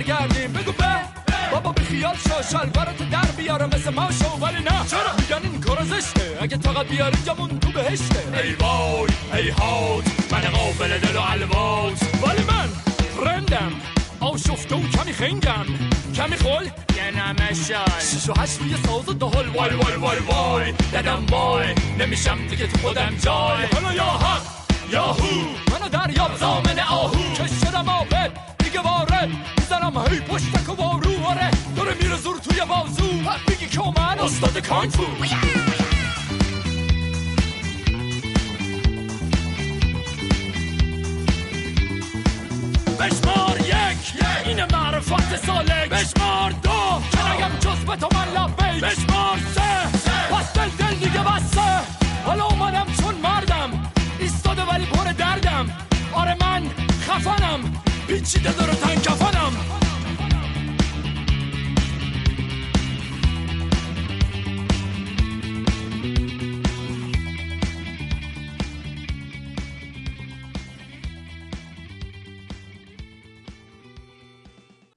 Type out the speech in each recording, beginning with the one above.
برگردیم. بگو به. بابا بی خیال شو شلوارت در بیاره. مثل ما شو ولی نه. چرا؟ میگن این کار زشته. اگه طاقت بیاری جمون تو بهشته. ای وای ای هات من قابل دل و الوات ولی من رندم. آشفته و کمی خنگم. کمی خل. یه نمشای شیش و هشت روی ساز و دهل وای وای وای وای. ددم وای. نمیشم دیگه تو خودم جای. حالا یا حق یا هو. منو دریاب زامن آهو. که شدم آبد دیگه وارد می‌زنم هی پشتک و وارو آره داره میره زور توی بازو. میگی که من استاد کانفو بشمار یک این معرفت سالک. بشمار دو که نگم جز به تو من لبیک. بشمار سه پس دل دل دیگه بسته. حالا اومدم چون مردم. ایستاده ولی پر دردم. آره من خفنم. پیچیده داره تن کفنم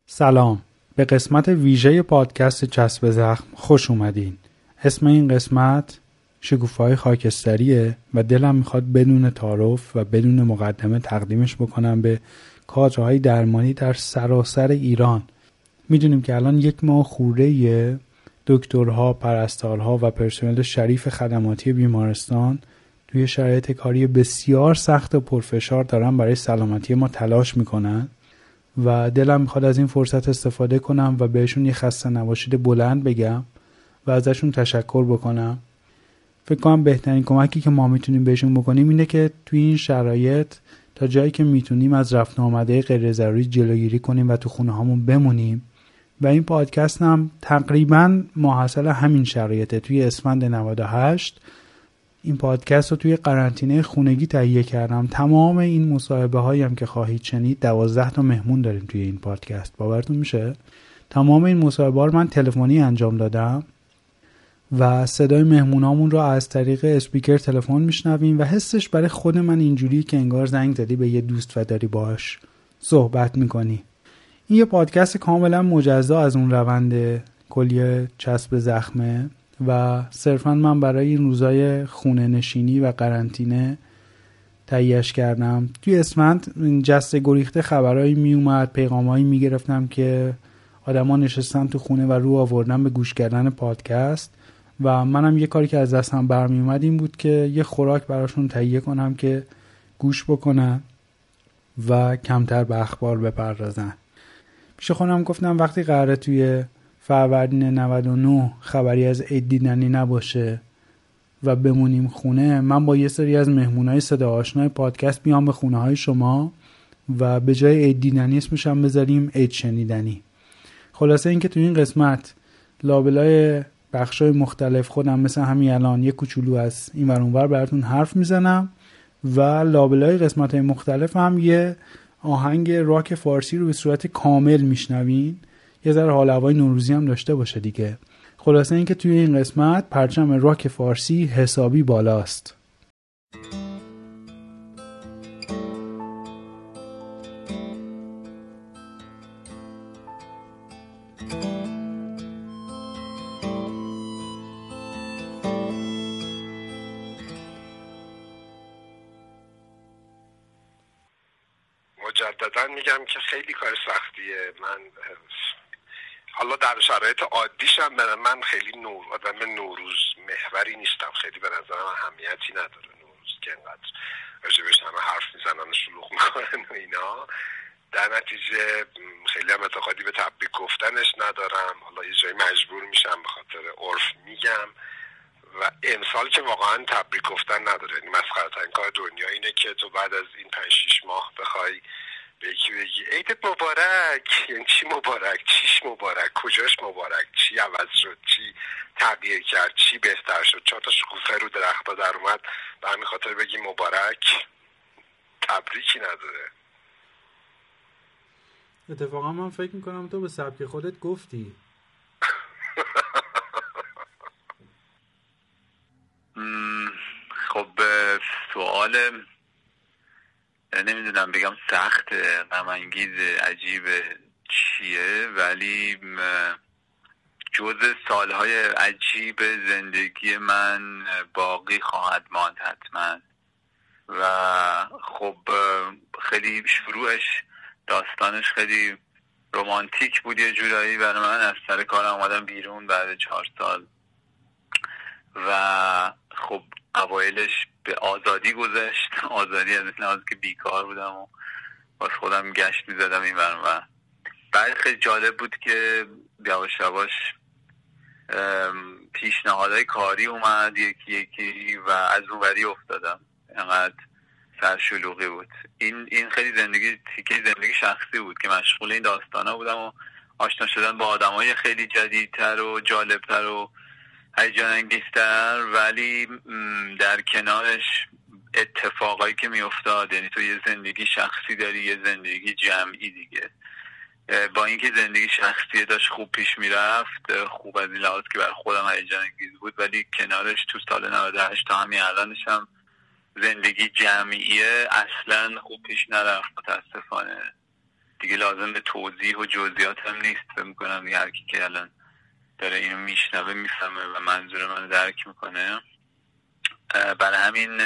سلام. به قسمت ویژه پادکست چسب زخم خوش اومدین. اسم این قسمت شکوفای خاکستریه و دلم می‌خواد بدون تعارف و بدون مقدمه تقدیمش بکنم به کادرهای درمانی در سراسر ایران. می‌دونیم که الان یک ماه خوره دکترها، پرستارها و پرسنل شریف خدماتی بیمارستان توی شرایط کاری بسیار سخت و پرفشار دارن برای سلامتی ما تلاش می‌کنن. و دلم می‌خواد از این فرصت استفاده کنم و بهشون یه خسته نباشید بلند بگم و ازشون تشکر بکنم. فکر کنم بهترین کمکی که ما می‌تونیم بهشون بکنیم اینه که توی این شرایط تا جایی که می‌تونیم از رفت آمده غیر ضروری جلوگیری کنیم و تو خونه هامون بمونیم. و این پادکست هم تقریبا محصل همین شرایطه. توی اسفند 98 این پادکست رو توی قرنطینه خونگی تهیه کردم. تمام این مصاحبه هم که خواهید شنید دوازده تا مهمون داریم توی این پادکست. باورتون میشه؟ تمام این مصاحبه رو من تلفنی انجام دادم. و صدای مهمونامون رو از طریق اسپیکر تلفن میشنویم و حسش برای خود من اینجوری که انگار زنگ زدی به یه دوست و داری باش. صحبت می‌کنی. این یه پادکست کاملا مجزا از اون روند کلیه چسب زخمه و صرفا من برای این روزای خونه نشینی و قرنطینه تهیهش کردم. توی اسفند جسته گریخته خبرهایی میومد پیغامهایی می‌گرفتم که آدما نشستن تو خونه و رو آوردن به گوش کردن پادکست. و منم یه کاری که از دستم برمی اومد این بود که یه خوراک براشون تهیه کنم که گوش بکنن و کمتر به اخبار بپردازن. پیش خودم گفتم وقتی قراره توی فروردین 99 خبری از عید دیدنی نباشه و بمونیم خونه من با یه سری از مهمونای صدا آشنای پادکست بیام به خونه های شما و به جای عید دیدنی اسمش هم بذاریم عید شنیدنی. خلاصه اینکه تو این قسمت لابلای بخشای مختلف خودم مثل همین الان یه کوچولو از این ور براتون حرف می‌زنم و لابلای قسمت های مختلف هم یه آهنگ راک فارسی رو به صورت کامل میشنوین. یه ذره حال هوای نوروزی هم داشته باشه دیگه. خلاصه اینکه توی این قسمت پرچم راک فارسی حسابی بالاست. حالا در شرایط عادیشم به من خیلی نور آدم نوروز محوری نیستم. خیلی به نظرم اهمیتی نداره نوروز که انقدر راجبش همه حرف می‌زنن و شلوغ می‌کنن و اینا. در نتیجه خیلی هم اعتقادی به تبریک گفتنش ندارم. حالا یه جایی مجبور میشم به خاطر عرف میگم. و امسال که واقعا تبریک گفتن نداره. یعنی مسخره کار دنیا اینه که تو بعد از این پنج شیش ماه بخوای یکی بگی. عیدت مبارک. یعنی چی مبارک؟ چیش مبارک؟ کجاش مبارک؟ چی عوض شد؟ چی تغییر کرد؟ چی بهتر شد؟ چهار تا شکوفه رو درخت در اومد. به همین خاطر بگی مبارک. تبریکی نداره. اتفاقا من فکر می‌کنم تو به سبک خودت گفتی. خب سوال نمی‌دونم بگم سخت غمانگیز عجیب چیه ولی جز سالهای عجیب زندگی من باقی خواهد ماند حتما. و خب خیلی شروعش داستانش خیلی رومانتیک بود یه جورایی برای من از سر کارم آمدم بیرون بعد چهار سال. و خب اوایلش به آزادی گذشت. آزادی از لحاظ که بیکار بودم و باز خودم گشت می‌زدم این و بعد خیلی جالب بود که یواش یواش پیشنهادهای کاری اومد یکی یکی و از اونوری افتادم. انقدر سرشلوغی بود. این این خیلی زندگی تیکه زندگی شخصی بود که مشغول این داستانا بودم و آشنا شدن با های خیلی جدیدتر و جالبتر و هیجان انگیزتر ولی در کنارش اتفاقایی که میافتاد یعنی تو یه زندگی شخصی داری یه زندگی جمعی دیگه. با اینکه زندگی شخصی داشت خوب پیش می‌رفت. خوب از این لحاظ که برای خودم هیجان انگیز بود ولی کنارش تو سال 98 تا همین الانش هم زندگی جمعیه اصلا خوب پیش نرفت متاسفانه. دیگه لازم به توضیح و جزئیات هم نیست فکر می‌کنم هر کی که الان داره اینو میشنوه می‌فهمه و منظور منو درک می‌کنه. برای همین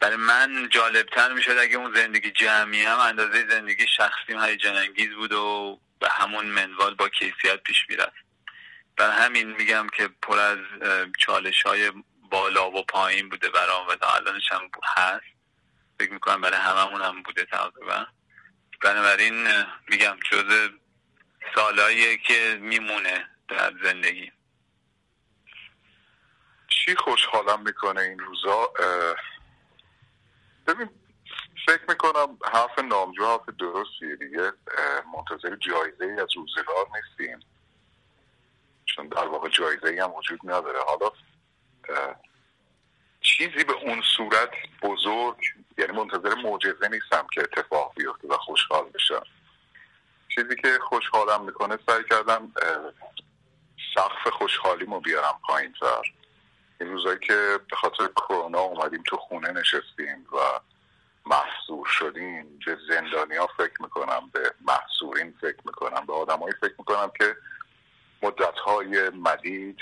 برای من جالبتر می‌شد اگه اون زندگی جمعی هم اندازه زندگی شخصیم هیجان انگیز بود و به همون منوال با کیفیت پیش می‌رفت. برای همین میگم که پر از چالش های بالا و پایین بوده برام و تا الانش هم هست. فکر می‌کنم برای هممون هم بوده تقریبا. بنابراین میگم جز سالهایی که میمونه. در زندگی. چی خوشحالم می‌کنه این روزا؟ ببین فکر می‌کنم حرف نامجو حرف درستیه دیگه. منتظر جایزه ای از روزگار نیستیم. چون در واقع جایزه ای هم وجود نداره. حالا چیزی به اون صورت بزرگ یعنی منتظر معجزه نیستم که اتفاق بیفته و خوشحال بشم. چیزی که خوشحالم می‌کنه سعی کردم سقف خوشحالیمو بیارم پایین تر این روزایی که به خاطر کرونا اومدیم تو خونه نشستیم و محصور شدیم به زندانی ها فکر می‌کنم به محصورین فکر می‌کنم به آدمایی فکر می‌کنم که مدت های مدید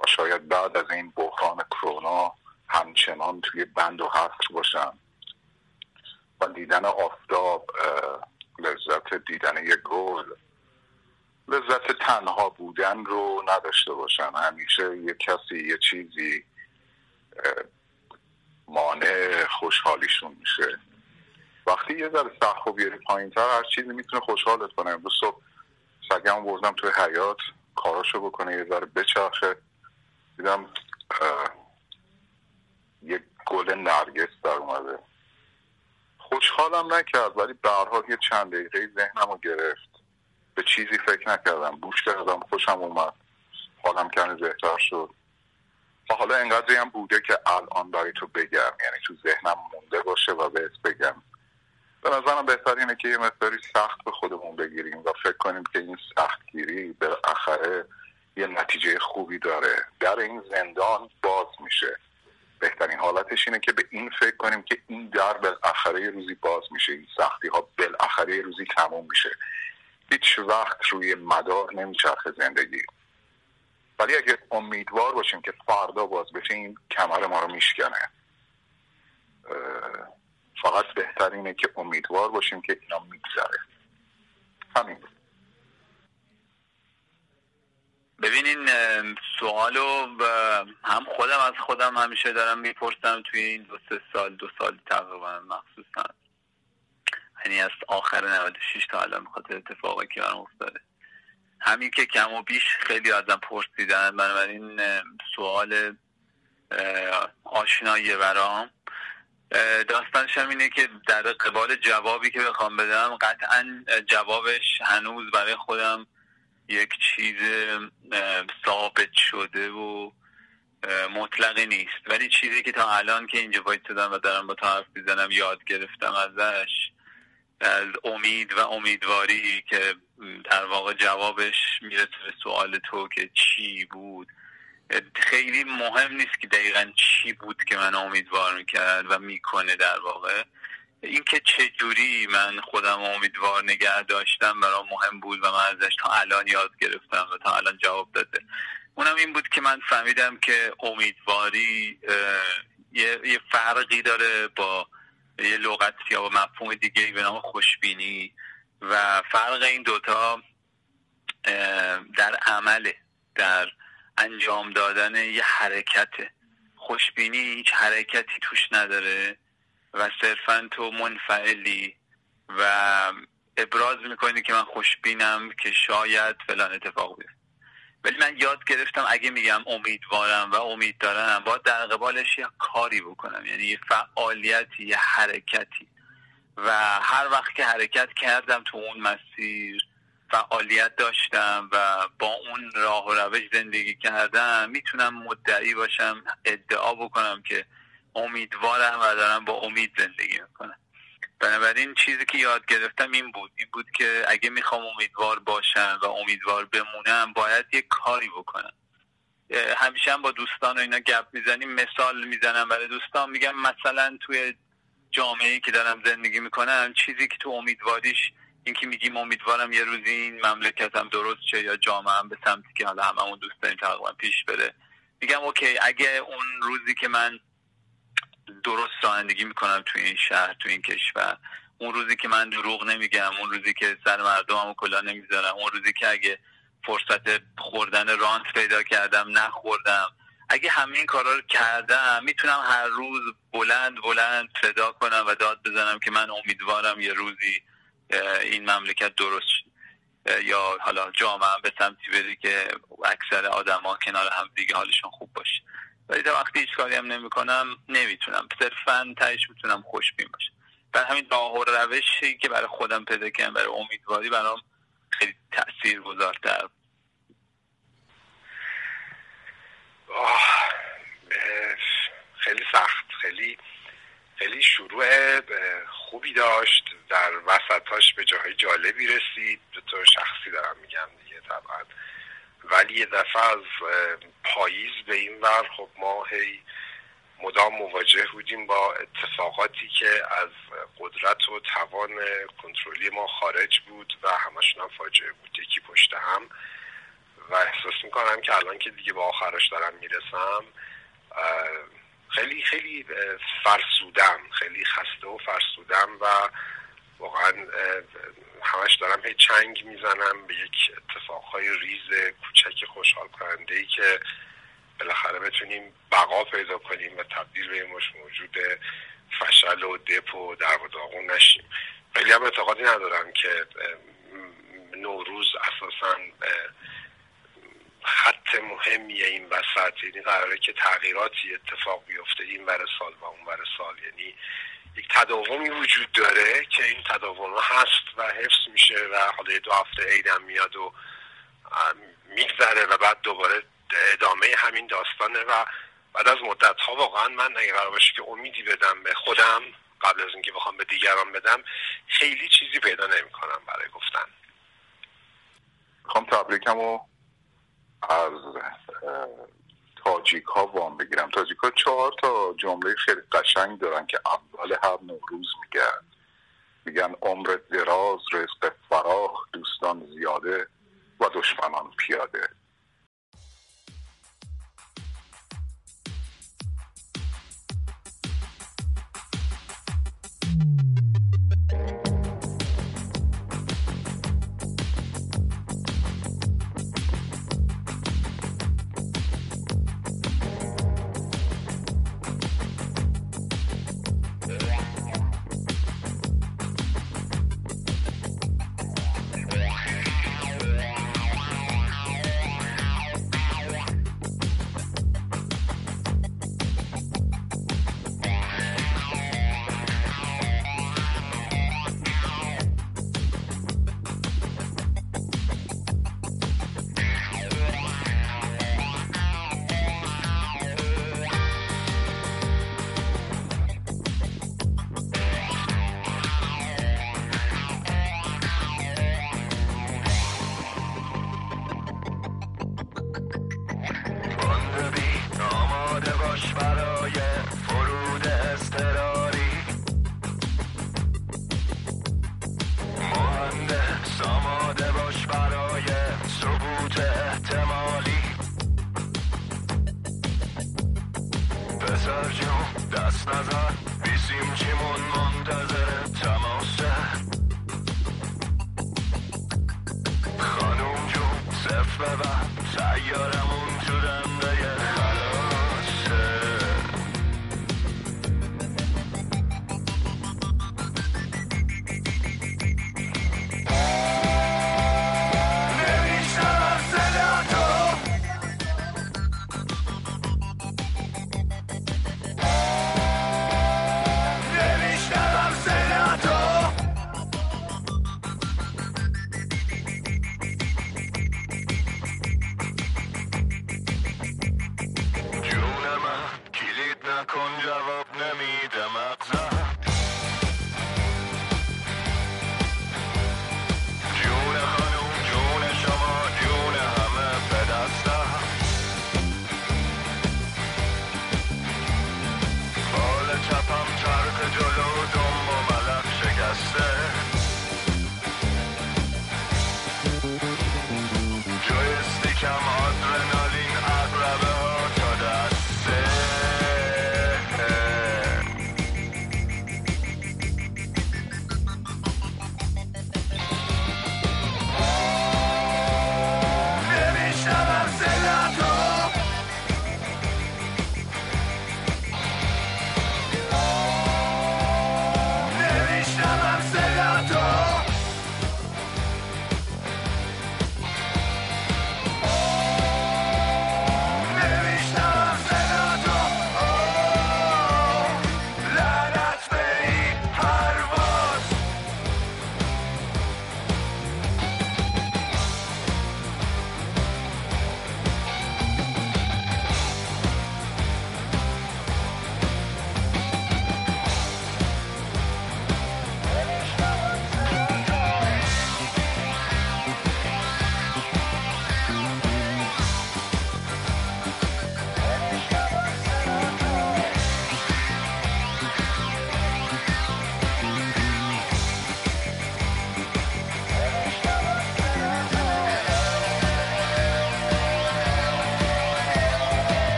و شاید بعد از این بحران کرونا همچنان توی بند و حصر باشن. و دیدن آفتاب لذت دیدن یک گل لذت تنها بودن رو نداشته باشن. همیشه یه کسی یه چیزی مانع خوشحالیشون میشه. وقتی یه ذره سخت و بیاری پایین تر هر چیزی می‌تونه خوشحالت کنه. امروز صبح سگم بردم توی حیات کاراشو بکنه یه ذره بچرخه. دیدم یه گل نرگس در اومده. خوشحالم نکرد ولی به یه چند دقیقه ذهنم رو گرفت. به چیزی فکر نکردم. بوش کردم خوشم اومد. حالم کمی بهتر شد. و حالا انقدری هم بوده که الان برای تو بگم. یعنی تو ذهنم مونده باشه و بهت بگم. به نظرم بهتر اینه که یه مقداری سخت به خودمون بگیریم و فکر کنیم که این سختگیری بالاخره یه نتیجه خوبی داره. در این زندان باز میشه. بهترین حالتش اینه که به این فکر کنیم که این در بالاخره روزی باز میشه. این سختی ها بالاخره روزی تموم میشه. هیچ وقت روی مدار نمیچرخه زندگی. ولی اگه امیدوار باشیم که فردا باز بشه این کمر ما رو میشکنه. فقط بهتر اینه که امیدوار باشیم که اینا میگذره. همین. ببینین سوالو هم خودم از خودم همیشه دارم می‌پرسم توی این دو سه سال دو سال تقریبا مخصوصا. یعنی از آخر 96 تا الان خاطر اتفاقی که برام افتاده. همین که کم و بیش خیلی ازم پرسیدن بنابراین سوال آشنایی برام. داستانش هم اینه که در قبال جوابی که بخوام بدم قطعا جوابش هنوز برای خودم یک چیز ثابت شده و مطلقی نیست. ولی چیزی که تا الان که اینجا باید و دارم با تا حرف می‌زنم یاد گرفتم ازش از امید و امیدواری که در واقع جوابش می‌رسه به سوال تو که چی بود. خیلی مهم نیست که دقیقا چی بود که من امیدوار می‌کرد و می‌کنه در واقع. اینکه چه جوری من خودم امیدوار نگه داشتم برام مهم بود و من ازش تا الان یاد گرفتم و تا الان جواب داده. اونم این بود که من فهمیدم که امیدواری یه فرقی داره با یه لغت یا مفهوم دیگه به نام خوشبینی و فرق این دوتا در عمله در انجام دادن یه حرکته خوشبینی هیچ حرکتی توش نداره و صرفا تو منفعلی و ابراز می‌کنی که من خوشبینم که شاید فلان اتفاق بیفته. ولی من یاد گرفتم اگه میگم امیدوارم و امید دارم باید در قبالش یه کاری بکنم. یعنی یه فعالیتی یه حرکتی. و هر وقت که حرکت کردم تو اون مسیر فعالیت داشتم و با اون راه و روش زندگی کردم می‌تونم مدعی باشم ادعا بکنم که امیدوارم و دارم با امید زندگی می‌کنم. بنابراین چیزی که یاد گرفتم این بود. این بود که اگه می‌خوام امیدوار باشم و امیدوار بمونم باید یه کاری بکنم. همیشه هم با دوستان و اینا گپ می‌زنیم مثال می‌زنم برای دوستان میگم مثلا توی جامعه که دارم زندگی می‌کنم چیزی که تو امیدواریش این که میگیم امیدوارم یه روزی این مملکتم درست شه یا جامعه هم به سمتی که حالا هممون دوست داریم تقریبا پیش بره. میگم اوکی اگه اون روزی که من درست رانندگی می‌کنم توی این شهر توی این کشور. اون روزی که من دروغ نمیگم اون روزی که سر مردم و کلا نمی‌ذارم اون روزی که اگه فرصت خوردن رانت پیدا کردم نخوردم. اگه همه این کارا رو کردم می‌تونم هر روز بلند بلند صدا کنم و داد بزنم که من امیدوارم یه روزی این مملکت درست یا حالا جامعه به سمتی بری که اکثر آدما کنار هم دیگه حالشون خوب باشه. ولی تا وقتی هیچ کاری هم نمی‌کنم نمی‌تونم. صرفا تهش می‌تونم خوشبین باشم. بر همین راه و روشی که برای خودم پیدا کردم برای امیدواری برام خیلی تاثیر گذارتر خیلی سخت. خیلی خیلی شروع خوبی داشت. در وسطاش به جاهای جالبی رسید. به طور شخصی دارم میگم دیگه طبعا. ولی یه دفعه از پاییز به این ور خب ما هی مدام مواجه بودیم با اتفاقاتی که از قدرت و توان کنترلی ما خارج بود و همشون هم فاجعه بود. یکی پشت هم. و احساس می‌کنم که الان که دیگه با آخرش دارم می‌رسم خیلی خیلی فرسودم خیلی خسته و فرسودم و واقعا همش دارم هی چنگ می‌زنم به یک اتفاقهای ریز کوچک خوشحال کننده ای که بالاخره بتونیم بقا پیدا کنیم و تبدیل به مش موجود فشل و دپ و در و داغون نشیم. خیلی هم اعتقادی ندارم که نوروز اساسا خط مهمیه این وسط یعنی قراره که تغییراتی اتفاق بیفته این ور سال و اون ور سال. یعنی یک تداومی وجود داره که این تداوم هست و حفظ میشه و حالا دو هفته عیدم میاد و میگذره و بعد دوباره ادامه همین داستانه و بعد از مدت ها واقعا من اگه قرار باشه که امیدی بدم به خودم قبل از اینکه بخوام به دیگران بدم خیلی چیزی پیدا نمی‌کنم برای گفتن. خواهم تبریکم و از تاجیک ها وام بگیرم. تاجیک ها چهار تا جمله خیلی قشنگ دارن که اول هر نوروز میگن. میگن عمر دراز رزق فراخ دوستان زیاده و دشمنان پیاده.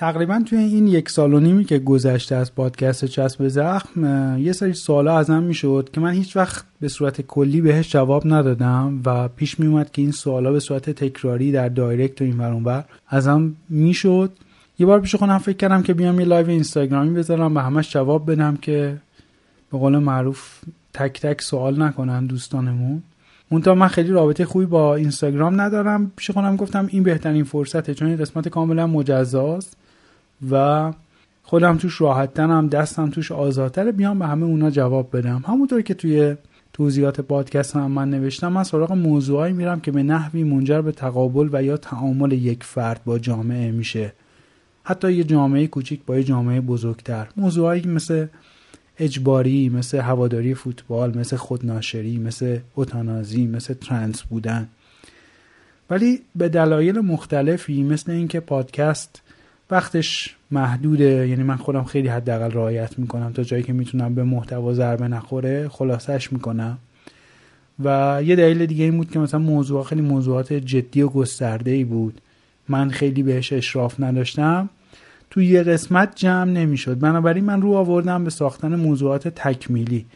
تقریبا توی این یک سال و نیمی که گذشته از پادکست چسب زخم یه سری سوالا ازم می‌شد که من هیچ وقت به صورت کلی بهش جواب ندادم و پیش میومد که این سوالا به صورت تکراری در direct و این ور اون ور ازم می‌شد. یه بار پیش خودم فکر کردم که بیام یه live اینستاگرامی بذارم و همش جواب بدم که به قول معروف تک تک سوال نکنن دوستانمون. منتها من خیلی رابطه خوبی با اینستاگرام ندارم. پیش خودم گفتم این بهترین فرصته چون این قسمت کاملا مجزاست. و خودم توش راحتترم دستم توش آزادتره بیام به همه اونا جواب بدم. همونطور که توی توضیحات پادکست هم من نوشتم من سراغ موضوعایی میرم که به نحوی منجر به تقابل و یا تعامل یک فرد با جامعه میشه. حتی یه جامعه کوچیک با یه جامعه بزرگتر. موضوعایی مثل اجباری مثل هواداری فوتبال مثل خودناشری مثل اوتانازی مثل ترنس بودن. ولی به دلایل مختلفی مثل اینکه پادکست وقتش محدوده. یعنی من خودم خیلی حداقل رعایت می‌کنم تا جایی که می‌تونم به محتوا ضربه نخوره. خلاصش می‌کنم. و یه دلیل دیگه این بود که مثلا موضوع خیلی موضوعات جدی و گسترده ای بود. من خیلی بهش اشراف نداشتم. تو یه قسمت جمع نمی‌شد. بنابراین من رو آوردم به ساختن موضوعات تکمیلی.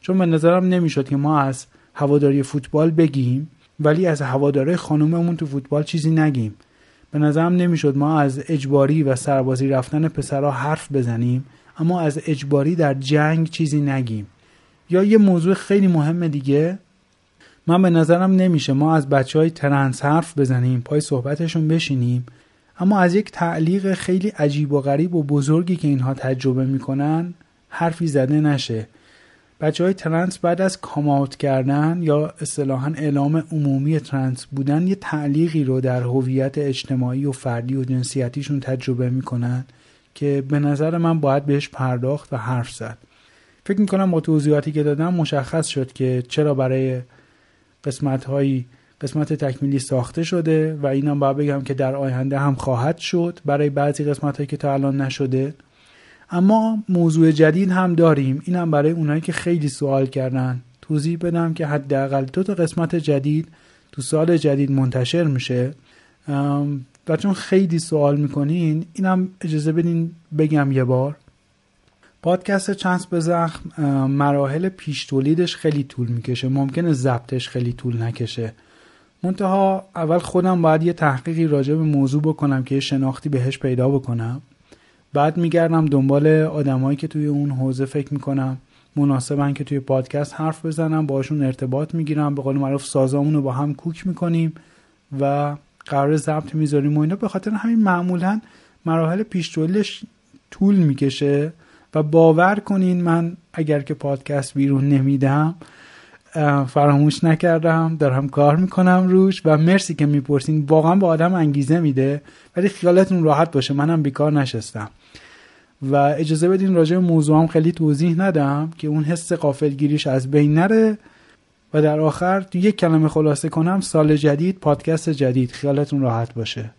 چون به نظرم نمی‌شد که ما از هواداری فوتبال بگیم ولی از هواداره خانوممون تو فوتبال چیزی نگیم. به نظرم نمی‌شد ما از اجباری و سربازی رفتن پسرها حرف بزنیم اما از اجباری در جنگ چیزی نگیم. یا یه موضوع خیلی مهم دیگه من به نظرم نمیشه ما از بچه های ترنس حرف بزنیم پای صحبتشون بشینیم. اما از یک تعلیق خیلی عجیب و غریب و بزرگی که اینها تجربه می‌کنن حرفی زده نشه. بچه های ترنس بعد از کاماوت کردن یا اصطلاحا اعلام عمومی ترنس بودن یه تعلیقی رو در هویت اجتماعی و فردی و جنسیتیشون تجربه می‌کنن که به نظر من باید بهش پرداخت و حرف زد. فکر می‌کنم با توضیحاتی که دادم مشخص شد که چرا برای قسمت هایی قسمت تکمیلی ساخته شده و اینم باید بگم که در آینده هم خواهد شد برای بعضی قسمت هایی که تا الان نشده. اما موضوع جدید هم داریم. اینم برای اونایی که خیلی سوال کردن. توضیح بدم که حداقل دو تا قسمت جدید تو سال جدید منتشر میشه. و چون خیلی سوال می‌کنین اینم اجازه بدین بگم یه بار. پادکست چانس به زخم مراحل پیش تولیدش خیلی طول می‌کشه. ممکنه ضبطش خیلی طول نکشه. منتها اول خودم باید یه تحقیقی راجع به موضوع بکنم که یه شناختی بهش پیدا بکنم. بعد میگردم دنبال آدمایی که توی اون حوزه فکر می‌کنم مناسبن که توی پادکست حرف بزنم باشون ارتباط می‌گیرم به قول معروف سازامون رو با هم کوک می‌کنیم و قرار ضبط می‌ذاریم و اینا. به خاطر همین معمولا مراحل پیش طول می‌کشه و باور کنین من اگر که پادکست بیرون نمیدم فراموش نکردم دارم کار می‌کنم روش و مرسی که می‌پرسین. واقعا به آدم انگیزه میده ولی خیالتون راحت باشه. منم بیکار نشستم. و اجازه بدین راجع به موضوعم خیلی توضیح ندم که اون حس قافلگیریش از بین نره و در آخر یک کلمه خلاصه کنم سال جدید پادکست جدید. خیالتون راحت باشه.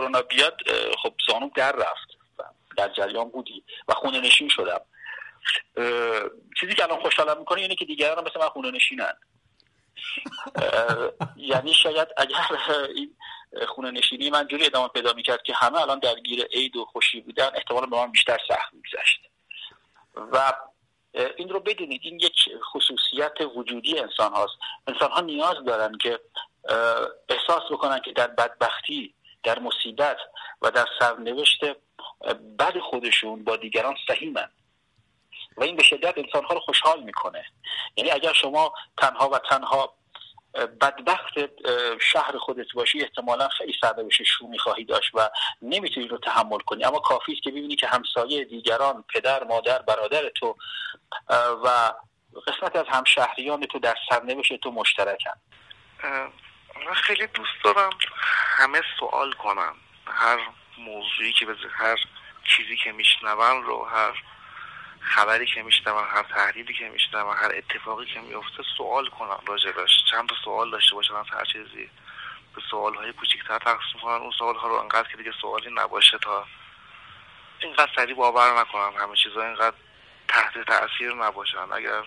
کرونا بیاد خب زانو در رفت. در جریان بودی و خونه نشین شدم. چیزی که الان خوشحالم می‌کنه اینه که دیگران مثل من خونه نشینن. یعنی شاید اگر این خونه نشینی من جوری ادامه پیدا می‌کرد که همه الان درگیر عید و خوشی بودن احتمال به من بیشتر سخت میگذشت. و این رو بدونید این یک خصوصیت وجودی انسان هاست. انسان ها نیاز دارن که احساس بکنن که در بدبختی در مصیبت و در سرنوشت بد خودشون با دیگران سهیمن. و این به شدت انسانها رو خوشحال می‌کنه. یعنی اگر شما تنها و تنها بدبخت شهر خودت باشی احتمالا خیلی سرنوشت شومی خواهی داشت و نمی‌تونی رو تحمل کنی. اما کافی است که ببینی که همسایه دیگران پدر مادر برادر تو و قسمت از همشهریان تو در سرنوشت تو مشترکن. من خیلی دوست دارم همه سوال کنم. هر موضوعی که به هر چیزی که میشنون رو هر خبری که میشنون هر تحلیلی که میشنون هر اتفاقی که میفته سوال کنم راجبش چند تا سوال داشته باشن از هر چیزی. به سوال های کوچیکتر تقسیم کنن اون سوال ها رو انقدر که دیگه سوالی نباشه تا اینقدر سریع باور نکنم همه چیزا اینقدر تحت تاثیر نباشن. اگر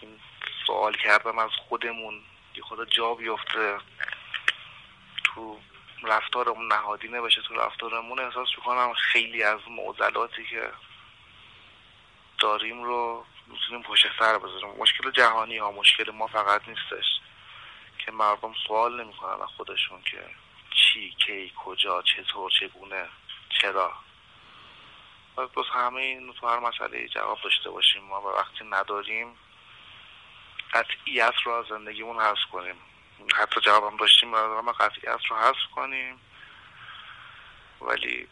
این سوال کردن از خودمون خدا جا بیفته. تو رفتارمون نهادینه بشه تو رفتارمون احساس می‌کنم خیلی از معضلاتی که داریم رو می‌تونیم پشت سر بذاریم. مشکل جهانی ها مشکل ما فقط نیستش که مردم سوال نمی‌کنن از خودشون که چی کی کجا چطور چگونه چرا. باید بس همه این تو هر مسئله جواب داشته باشیم. ما و وقتی نداریم قطعیت رو از زندگیمون حذف کنیم. حتی جواب هم داشتیم ما قطعیت رو حذف کنیم. ولی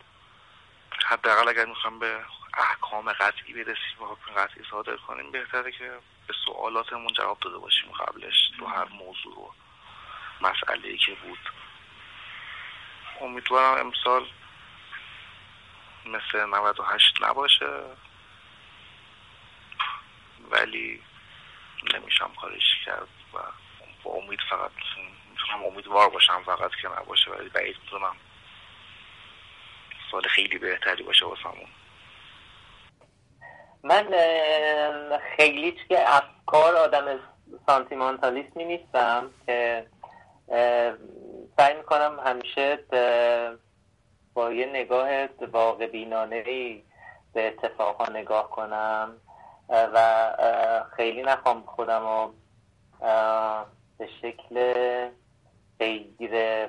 حداقل اگر می‌خوام به احکام قطعی برسیم و حکم قطعی صادر کنیم بهتره که به سوالاتمون جواب داده باشیم قبلش تو هر موضوع و مسئله ای که بود. امیدوارم امسال مثل 98 نباشه. ولی نمیشم کارش کرد و با امید فقط می‌تونم امیدوار باشم فقط که نباشه ولی بعید می‌تونم سال خیلی بهتری باشه واسمون. من خیلی که افکار آدم سانتیمانتالیسمی نیستم که سعی می‌کنم همیشه با یه نگاه واقع بینانه به اتفاقا نگاه کنم. و خیلی نخوام خودم رو به شکل غیر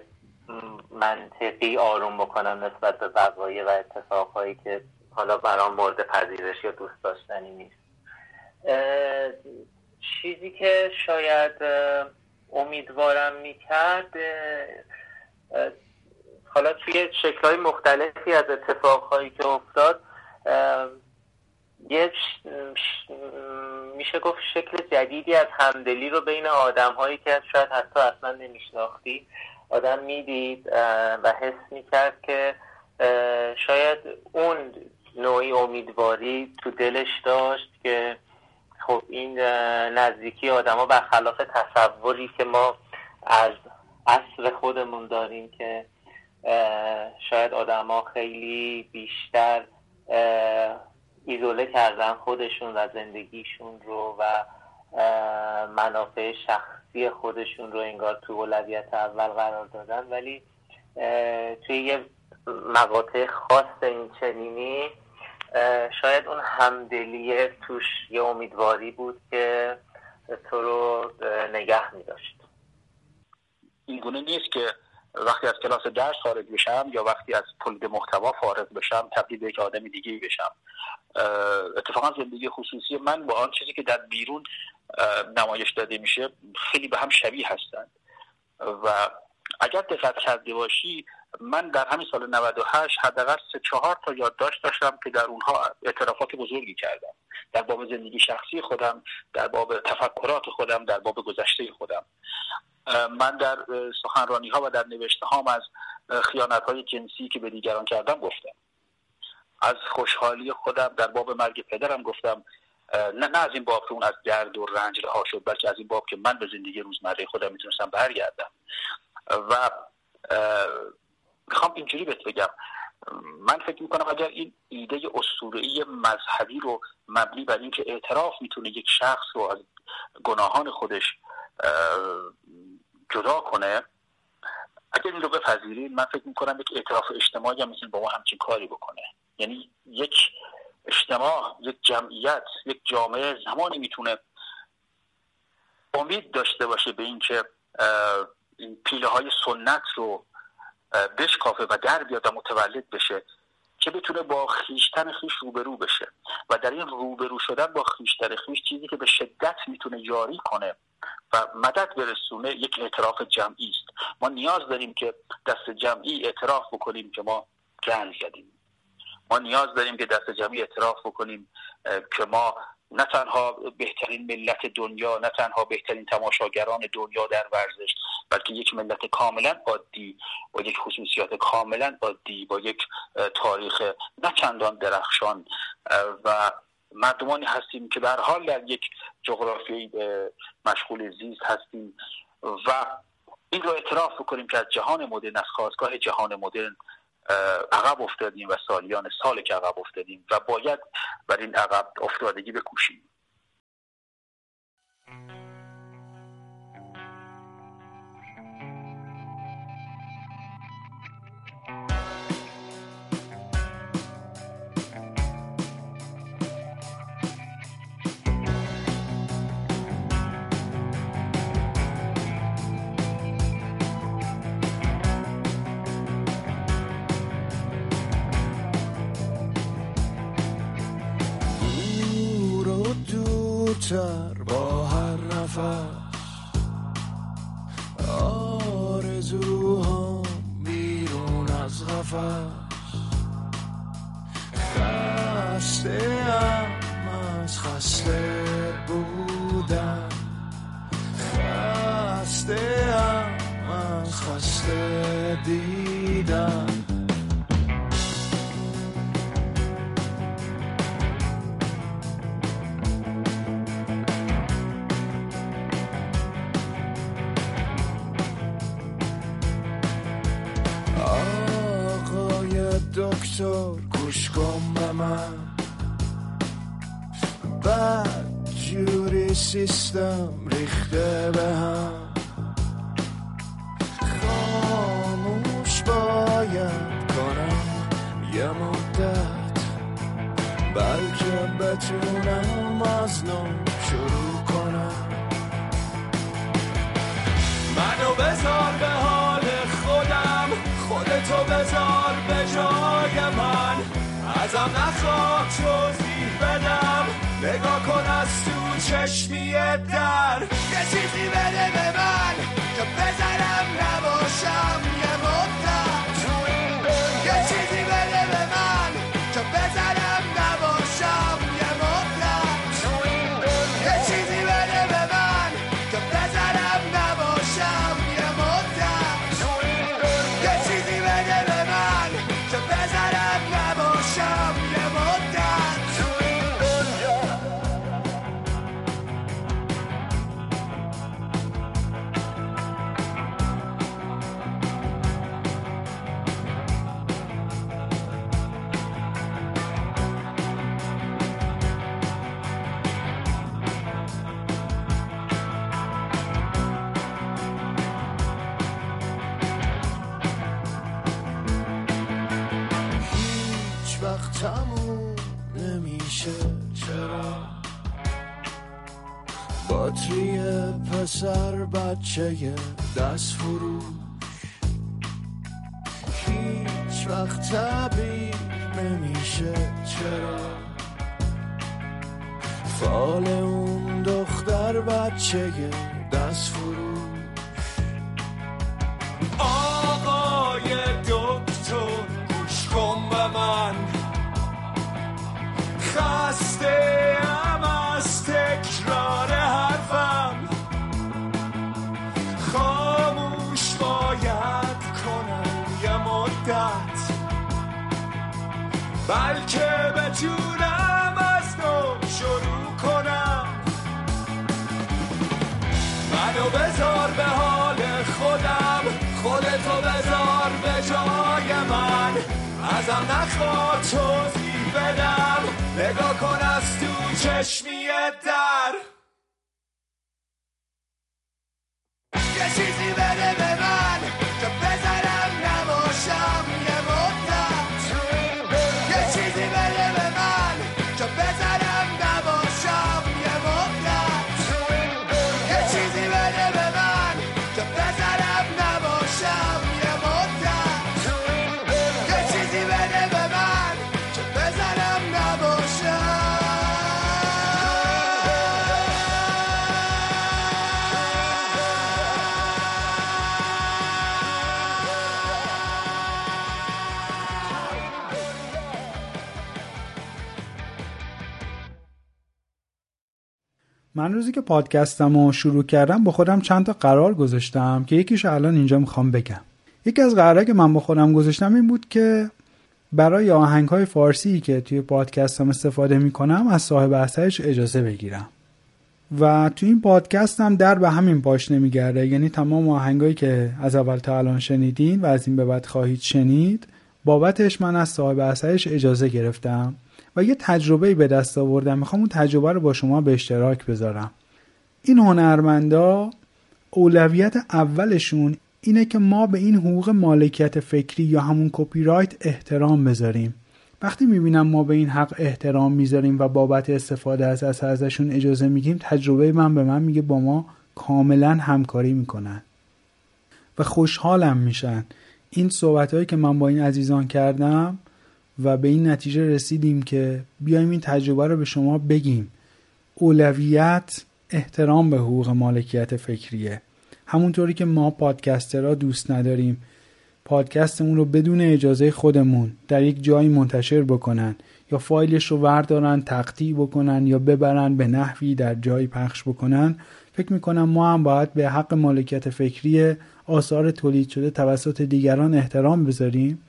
منطقی آروم بکنم نسبت به وقایع و اتفاقهایی که حالا برام مورد پذیرش یا دوست داشتنی نیست. چیزی که شاید امیدوارم می‌کرد حالا توی شکلهای مختلفی از اتفاقهایی که افتاد یه میشه گفت شکل جدیدی از همدلی رو بین آدم هایی که شاید حتی اصلا نمیشناختی آدم می‌دید و حس می‌کرد که شاید اون نوعی امیدواری تو دلش داشت که خب این نزدیکی آدما برخلاف تصوری که ما از اصل خودمون داریم که شاید آدما خیلی بیشتر ایزوله کردن خودشون و زندگیشون رو و منافع شخصی خودشون رو انگار تو اولویت اول قرار دادن. ولی توی یه مقاطع خاص این چنینی شاید اون همدلی توش یه امیدواری بود که تو رو نگه می داشت این گونه نیست که وقتی از کلاس درس خارج بشم یا وقتی از تولید محتوا فارغ بشم تبدیل به یک آدم دیگه بشم. اتفاقا زندگی خصوصی من با آن چیزی که در بیرون نمایش داده میشه خیلی به هم شبیه هستند. و اگر دقت کرده باشی من در همین سال 98 حداقل سه چهار تا یادداشت داشتم که در اونها اعترافات بزرگی کردم. در باب زندگی شخصی خودم در باب تفکرات خودم در باب گذشته خودم. من در سخنرانی ها و در نوشته هام از خیانت های جنسی که به دیگران کردم گفتم. از خوشحالی خودم در باب مرگ پدرم گفتم نه, نه از این باب که اون از درد و رنج رها شد بلکه از این باب که من به زندگی روزمره خودم می‌تونستم برگردم. و می‌خوام اینجوری بهت بگم. من فکر می‌کنم اگر این ایده اسطوره‌ای مذهبی رو مبنی بر اینکه اعتراف می‌تونه یک شخص رو از گناهان خودش جدا کنه اگر این رو بپذیرید من فکر می‌کنم یک اعتراف اجتماعی هم می‌تونه با ما همچین کاری بکنه. یعنی یک اجتماع یک جمعیت یک جامعه زمانی می‌تونه امید داشته باشه به اینکه این پیله های سنت رو بشکافه و در بیاد و متولد بشه که بتونه با خیشتن خیش روبرو بشه. و در این روبرو شدن با خیشتن خیش چیزی که به شدت می‌تونه یاری کنه و مدد برسونه یک اعتراف جمعی است. ما نیاز داریم که دست جمعی اعتراف بکنیم که ما گند زدیم. ما نیاز داریم که دست جمعی اعتراف بکنیم که ما نه تنها بهترین ملت دنیا نه تنها بهترین تماشاگران دنیا در ورزش بلکه یک ملت کاملا عادی با یک خصوصیات کاملا عادی با یک تاریخ نه چندان درخشان. و مردمانی هستیم که در حال در یک جغرافیایی مشغول زیست هستیم. و این رو اعتراف بکنیم که از جهان مدرن از خواستگاه جهان مدرن عقب افتادیم و سالیان سال که عقب افتادیم و باید بر این عقب افتادگی بکوشیم. دورتر با هر نفس آرزوها بیرون از قفس. خسته ام از خسته. دکتر گوش کن به من. بعد جوری سیستم ریخته به هم. خاموش باید کنم یه مدت. بلکه بتونم از نو شروع کنم. منو بذار به خودتو بذار به جای من. ازم نخواه توضیح بدم. نگاه کن از تو چشمی در. یه چیزی بده به من که بزنم نباشم. باتری پسر بچه دست فروش. هیچ وقت تعبیر نمیشه. چرا؟ فال اون دختر بچه دست فروش. آقای دکتر گوش کن به من. خسته بلکه بتونم از نو شروع کنم. منو بذار به حال خودم خودتو بذار به جای من. ازم نخواه توضیح بدم نگاه کن از تو چشمی در. یه چیزی بده به من. من روزی که پادکستم رو شروع کردم با خودم چند تا قرار گذاشتم که یکیش الان اینجا می‌خوام بگم. یکی از قرارهایی که من با خودم گذاشتم این بود که برای آهنگ های فارسی که توی پادکستم استفاده می‌کنم از صاحب اثرش اجازه بگیرم. و توی این پادکست هم در به همین پاش نمیگرده. یعنی تمام آهنگایی که از اول تا الان شنیدین و از این به بعد خواهید شنید بابتش من از صاحب اثرش اجازه گرفتم. و یه تجربه به دست آوردم. می‌خوام اون تجربه رو با شما به اشتراک بذارم. این هنرمندا اولویت اولشون اینه که ما به این حقوق مالکیت فکری یا همون کپی رایت احترام بذاریم. وقتی می‌بینم ما به این حق احترام می‌ذاریم و بابت استفاده از اثر ازشون اجازه میگیم تجربه من به من میگه با ما کاملا همکاری می‌کنن و خوشحالم میشن. این صحبت هایی که من با این عزیزان کردم و به این نتیجه رسیدیم که بیایم این تجربه رو به شما بگیم. اولویت احترام به حقوق مالکیت فکریه. همونطوری که ما پادکسترها دوست نداریم پادکستمون رو بدون اجازه خودمون در یک جایی منتشر بکنن یا فایلش رو وردارن تقطیع بکنن یا ببرن به نحوی در جایی پخش بکنن. فکر می‌کنم ما هم باید به حق مالکیت فکری آثار تولید شده توسط دیگران احترام بذاریم.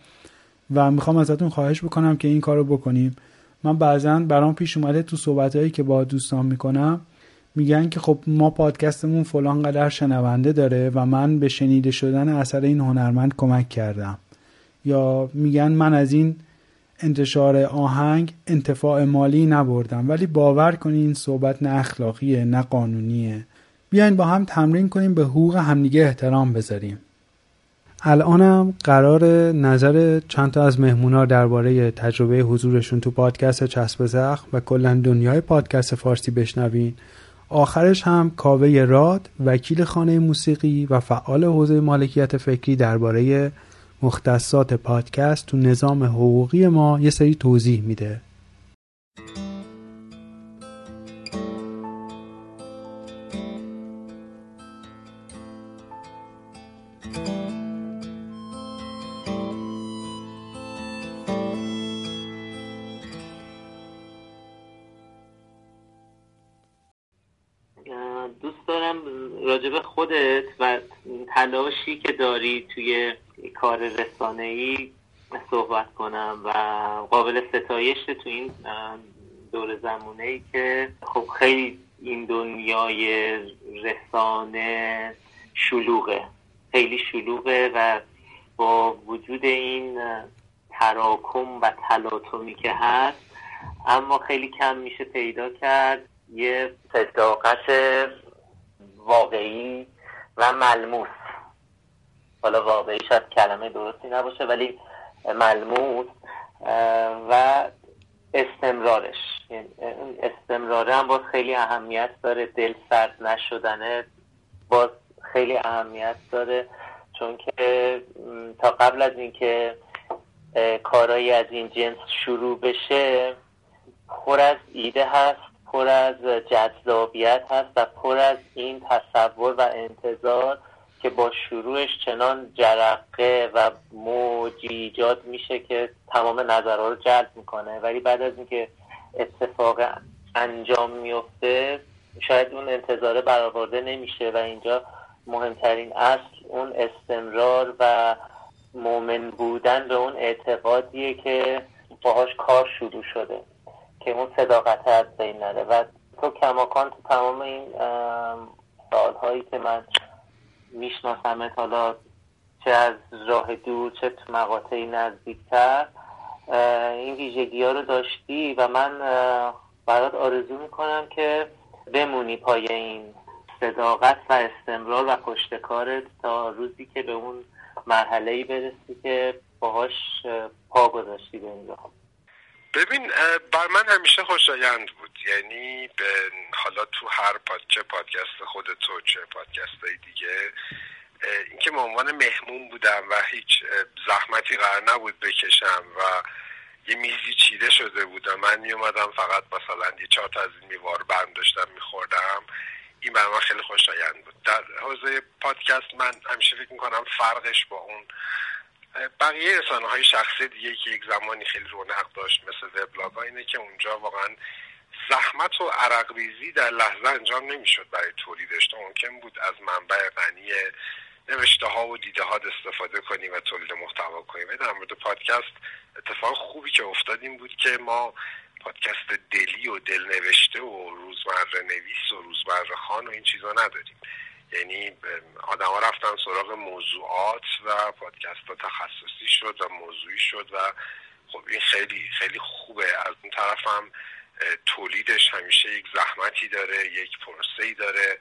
و می‌خوام ازتون خواهش بکنم که این کارو بکنیم. من بعضا برام پیش اومده تو صحبتهایی که با دوستان می‌کنم میگن که خب ما پادکستمون فلان قدر شنونده داره و من به شنیده شدن اثر این هنرمند کمک کردم. یا میگن من از این انتشار آهنگ انتفاع مالی نبردم. ولی باور کنین این صحبت نه اخلاقیه نه قانونیه. بیاین با هم تمرین کنیم به حقوق همدیگه احترام بذاریم. الانم قرار نظر چند تا از مهمونا درباره تجربه حضورشون تو پادکست چسب زخم و کلا دنیای پادکست فارسی بشنوین. آخرش هم کاوه راد وکیل خانه موسیقی و فعال حوزه مالکیت فکری درباره مختصات پادکست تو نظام حقوقی ما یه سری توضیح میده. تلاشی که داری توی کار رسانه‌ای صحبت کنم و قابل ستایش تو این دور زمونه ای که خب خیلی این دنیای رسانه شلوغه خیلی شلوغه و با وجود این تراکم و تلاطمی که هست اما خیلی کم میشه پیدا کرد یه صداقت واقعی و ملموس. حالا واقعی شاید کلمه درستی نباشه ولی ملموس و استمرارش. یعنی استمراره هم باز خیلی اهمیت داره. دل سرد نشدنه باز خیلی اهمیت داره. چون که تا قبل از اینکه کارایی از این جنس شروع بشه پر از ایده هست پر از جذابیت هست و پر از این تصور و انتظار که با شروعش چنان جرقه و موجی ایجاد میشه که تمام نظرها رو جلب می‌کنه. ولی بعد از اینکه اتفاق انجام میفته شاید اون انتظاره برآورده نمیشه و اینجا مهمترین اصل اون استمرار و مؤمن بودن به اون اعتقادیه که باهاش کار شروع شده که اون صداقت از بین نره. و تو کماکان تو تمام این سالهایی که من میشناسمت. حالا چه از راه دور چه تو مقاطعی نزدیکتر. این ویژگی ها رو داشتی و من برات آرزو می‌کنم که بمونی پای این صداقت و استمرار و پشتکارت تا روزی که به اون مرحله ای برسی که باهاش پا گذاشتی به اینجا ببین بر من همیشه خوشایند بود. یعنی به حالا تو هر پاد چه پادکست خود تو چه پادکست های دیگه اینکه به عنوان مهمون بودم و هیچ زحمتی قرار نبود بکشم و یه میزی چیده شده بود و من می اومدم فقط مثلا یه چهار تا از این میوار بند داشتم میخوردم. این برای من خیلی خوشایند بود. در حوزه پادکست من همیشه فکر می‌کنم فرقش با اون بقیه رسانه های شخصی دیگه که یک زمانی خیلی رونق داشت مثل وبلاگ اینه که اونجا واقعا زحمت و عرق ریزی در لحظه انجام نمی‌شد برای تولیدش. تا ممکن بود از منبع غنی نوشته ها و دیده ها استفاده کنیم و تولید محتوا کنیم. در مورد پادکست اتفاق خوبی که افتاد این بود که ما پادکست دلی و دل نوشته و روزمره نویس و روزمره خان و این چیزا نداریم. یعنی آدما رفتن سراغ موضوعات و پادکست ها تخصصی شد و موضوعی شد و خب این خیلی خیلی خوبه. از اون طرف هم تولیدش همیشه یک زحمتی داره یک پروسه داره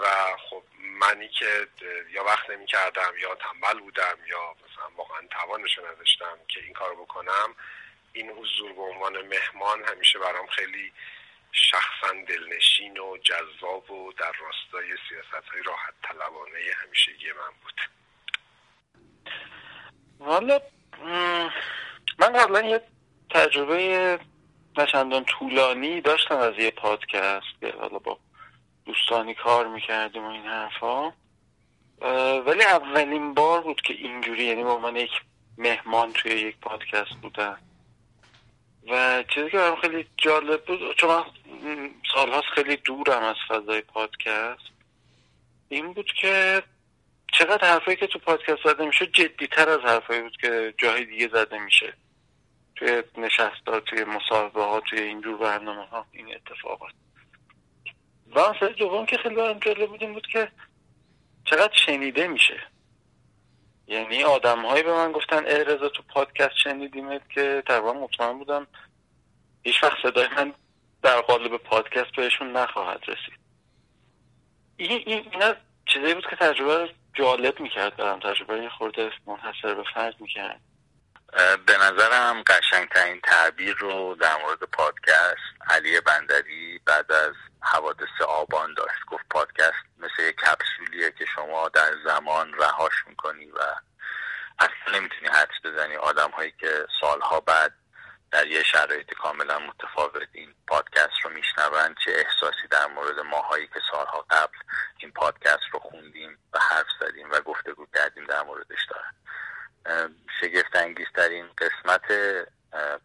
و خب منی که یا وقت نمی کردم یا تنبل بودم یا مثلا واقعا توانش نداشتم که این کارو بکنم این حضور به عنوان مهمان همیشه برام خیلی شخصا دلنشین و جذاب و در راستای سیاست های راحت طلبانه همیشگی من بود. والا من قبلا یه تجربه نچندان طولانی داشتم از یه پادکست که حالا با دوستانی کار می‌کردیم و این حرفا. ولی اولین بار بود که اینجوری یعنی من یک مهمان توی یک پادکست بودن و چیزی که برام خیلی جالب بود چون من سالهاست خیلی دورم از فضای پادکست این بود که چقدر حرفایی که تو پادکست زده میشه جدیتر از حرفایی بود که جای دیگه زده میشه. توی نشست توی مصاحبه ها توی اینجور برنامه ها این اتفاقات. و مسئله دوم که خیلی برام جالب بود این بود که چقدر شنیده میشه. یعنی آدم هایی به من گفتن ای رضا تو پادکست شنیدیمت که تقریبا مطمئن بودم هیچ وقت صدای من در قالب پادکست بهشون نخواهد رسید. این این اینا چیزایی بود که تجربه جالب می‌کرد برام. تجربه یه خورده منحصر به فرد می‌کرد. به نظرم قشنگترین تعبیر رو در مورد پادکست علی بندری بعد از حوادث آبان داشت. گفت پادکست مثل یک کپسولیه که شما در زمان رهاش می‌کنی و اصلا نمی‌تونی حدس بزنی آدم هایی که سالها بعد در یه شرایط کاملا متفاوت این پادکست رو میشنوند چه احساسی در مورد ماهایی که سالها قبل این پادکست رو خوندیم و حرف زدیم و گفتگو کردیم در موردش دارن. شگفت انگیزترین قسمت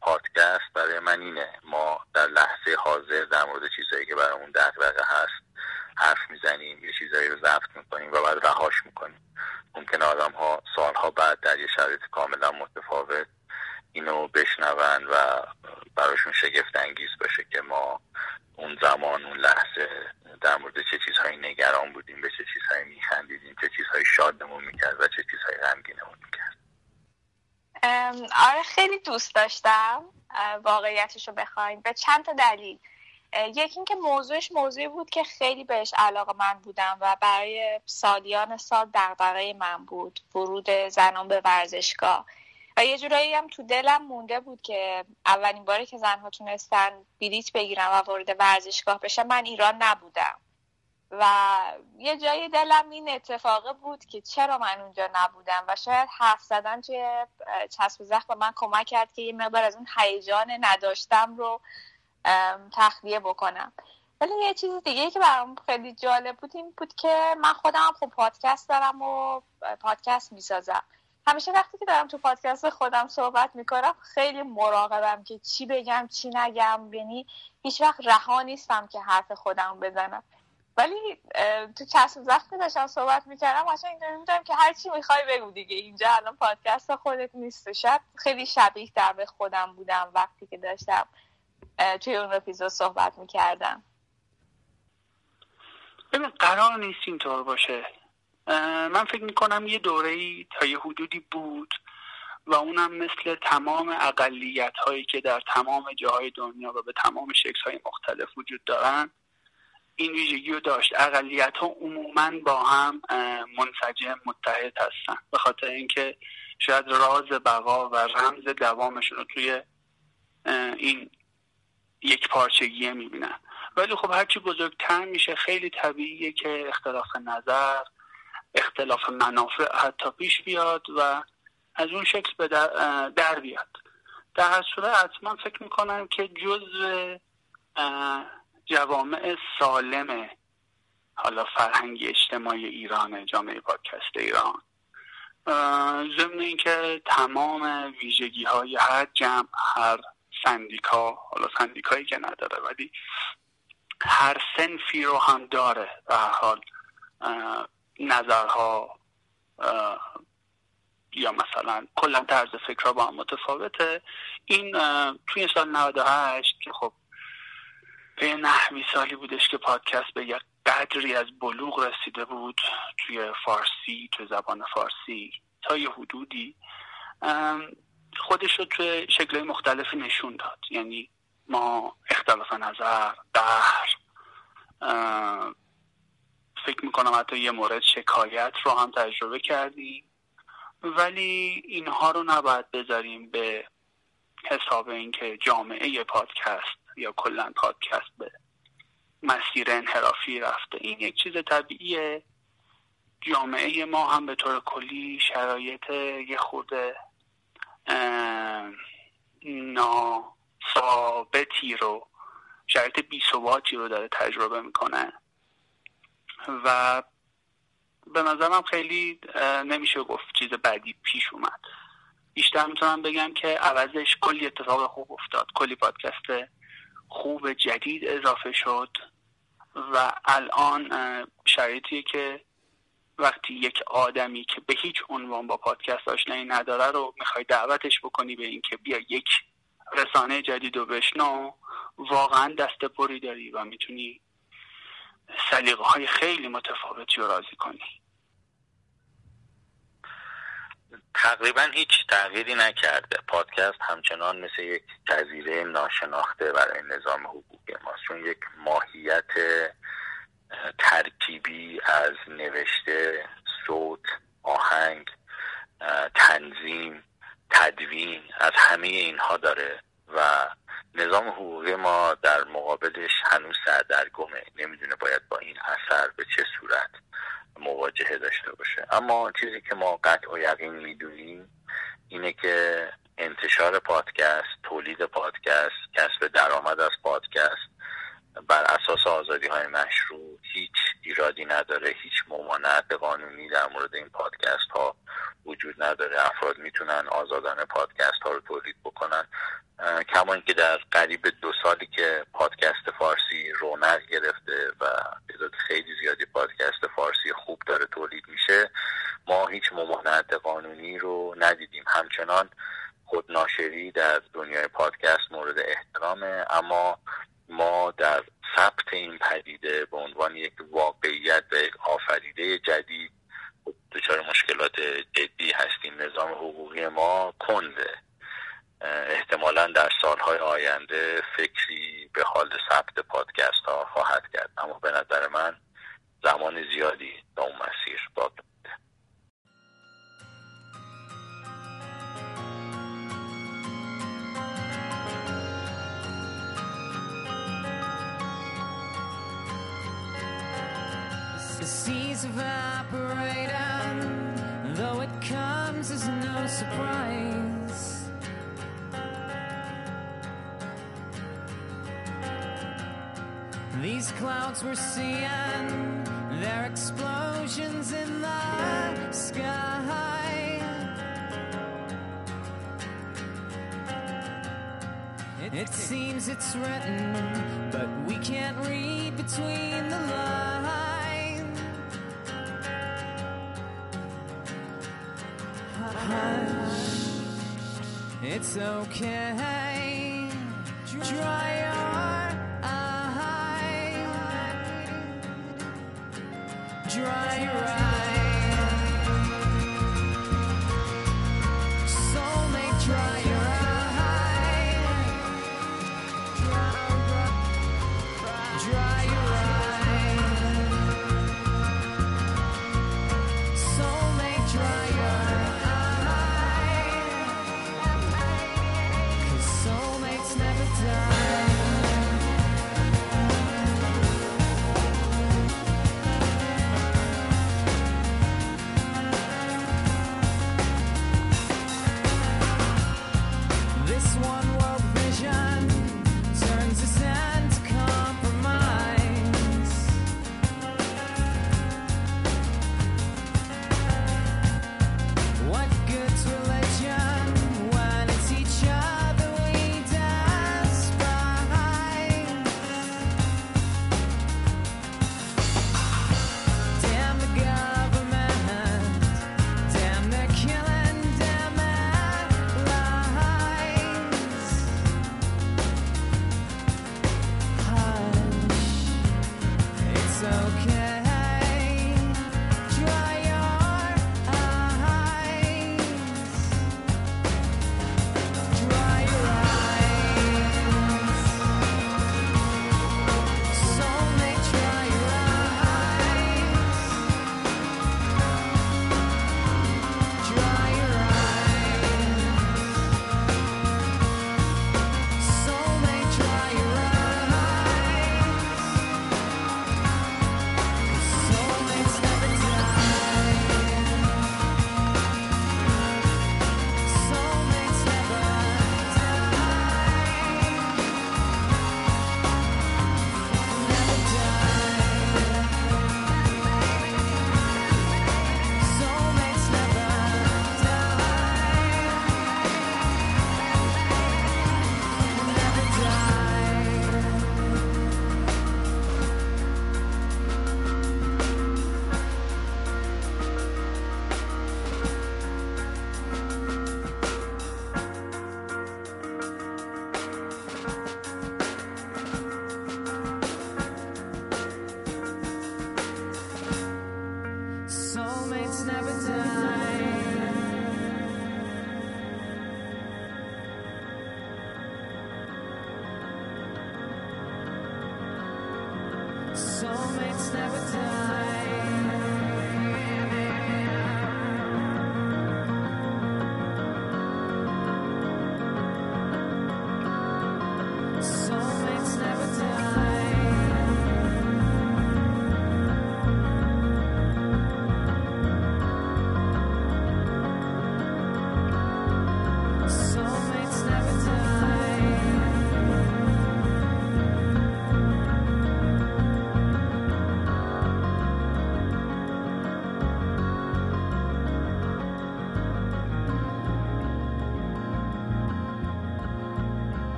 پادکست برای من اینه. ما در لحظه حاضر در مورد چیزهایی که برامون دغدغه هست حرف می‌زنیم یه چیزایی رو ضبط می‌کنیم و بعد رهاش می‌کنیم. ممکن آدم ها سالها بعد در یه شرایط کاملا متفاوت اینو بشنون و براشون شگفت انگیز باشه که ما اون زمان اون لحظه در مورد چه چیزهایی نگران بودیم به چه چیزهایی میخندیدیم چه چیزهایی شادمون می‌کرد و چه چیزهایی غمگینمون می‌کرد. آره خیلی دوست داشتم واقعیتش رو بخواین به چند تا دلیل. یکی اینکه موضوعش موضوعی بود که خیلی بهش علاقه من بودم و برای سالیان سال دغدغه من بود. ورود زنان به ورزشگاه. و یه جورایی هم تو دلم مونده بود که اولین باری که زنها تونستن بلیت بگیرن و وارد ورزشگاه بشه من ایران نبودم. و یه جای دلم این اتفاقه بود که چرا من اونجا نبودم و شاید حرف زدن توی چسب زخم به من کمک کرد که یه مقدار از اون هیجان نداشتم رو تخلیه بکنم. ولی یه چیز دیگه که برام خیلی جالب بود این بود که من خودم خب پادکست دارم و پادکست می‌سازم. همیشه وقتی که دارم تو پادکست خودم صحبت می‌کنم خیلی مراقبم که چی بگم چی نگم. یعنی هیچ وقت رها نیستم که حرف خودم بزنم. ولی تو چسب وقتی داشتم صحبت می‌کردم اصلا اینطوری می‌دونم که هر چی می‌خوای بگو دیگه. اینجا الان پادکست خودت نیست. شاید خیلی شبیه در به خودم بودم وقتی که داشتم توی اون اپیزود صحبت می‌کردم. ببین قرار نیست اینطور باشه. من فکر می‌کنم یه دوره ای تا یه حدودی بود و اونم مثل تمام اقلیت هایی که در تمام جاهای دنیا و به تمام شکل های مختلف وجود دارن این ویژگی رو داشت. اقلیت ها عموما با هم منسجم متحد هستن. به خاطر اینکه شاید راز بقا و رمز دوامشون رو توی این یک پارچگیه می‌بینن. ولی خب هرچی بزرگتر میشه خیلی طبیعیه که اختلاف نظر اختلاف منافع حتی پیش بیاد و از اون شکل به در, در بیاد. در هر صورت حتما فکر می‌کنم که جزء جوامع سالم حالا فرهنگی اجتماعی ایران جامعه پادکست ایران. ضمن اینکه تمام ویژگی های هر جمع هر سندیکا حالا سندیکایی که نداره ولی هر سنفی رو هم داره به حال نظرها یا مثلا کلا طرز فکرها با هم متفاوته. این توی سال 98 که خب به نحوی سالی بودش که پادکست به یک قدری از بلوغ رسیده بود توی فارسی توی زبان فارسی تا یه حدودی. خودش رو توی شکل مختلفی نشون داد. یعنی ما اختلاف نظر قهر فکر می‌کنم حتی یه مورد شکایت رو هم تجربه کردیم. ولی اینها رو نباید بذاریم به حساب اینکه جامعه پادکست یا کلا پادکست به مسیر انحرافی رفته. این یک چیز طبیعیه. جامعه ما هم به طور کلی شرایط یه خورده ناثابتی رو شرایط بیثباتی رو داره تجربه می‌کنه. و به نظرم خیلی نمیشه گفت چیز بعدی پیش اومد. بیشتر می‌تونم بگم که عوضش کلی اتفاق خوب افتاد. کلی پادکست خوب جدید اضافه شد و الان شرایطیه که وقتی یک آدمی که به هیچ عنوان با پادکست آشنایی نداره رو می‌خوای دعوتش بکنی به اینکه بیا یک رسانه جدید رو بشنو واقعا دست پری داری و می‌تونی سلیقه های خیلی متفاوتی رو راضی کنی. تقریبا هیچ تغییری نکرده. پادکست همچنان مثل یک جزیره ناشناخته برای نظام حقوقی ماست. چون یک ماهیت ترکیبی از نوشته صوت آهنگ تنظیم تدوین از همه اینها داره و نظام حقوقی ما در مقابلش هنوز سردرگمه. نمی‌دونه باید با این اثر به چه صورت مواجهه داشته باشه. اما چیزی که ما قطع و یقین می‌دونیم اینه که انتشار پادکست تولید پادکست کسب درآمد از پادکست بر اساس آزادی های مشروع هیچ ایرادی نداره هیچ ممانعت قانونی در مورد این پادکست ها وجود نداره. افراد می‌تونن آزادانه پادکست ها رو تولید بکنن. کما اینکه در قریب دو سالی که پادکست فارسی رونق گرفته و تعداد خیلی زیادی پادکست فارسی خوب داره تولید میشه ما هیچ ممانعت قانونی رو ندیدیم. همچنان خودناشری در دنیای پادکست مورد احترامه اما ما در ثبت این پدیده به عنوان یک واقعیت و یک آفریده جدید. دچار مشکلات جدی هستیم. نظام حقوقی ما کنده. احتمالا در سالهای آینده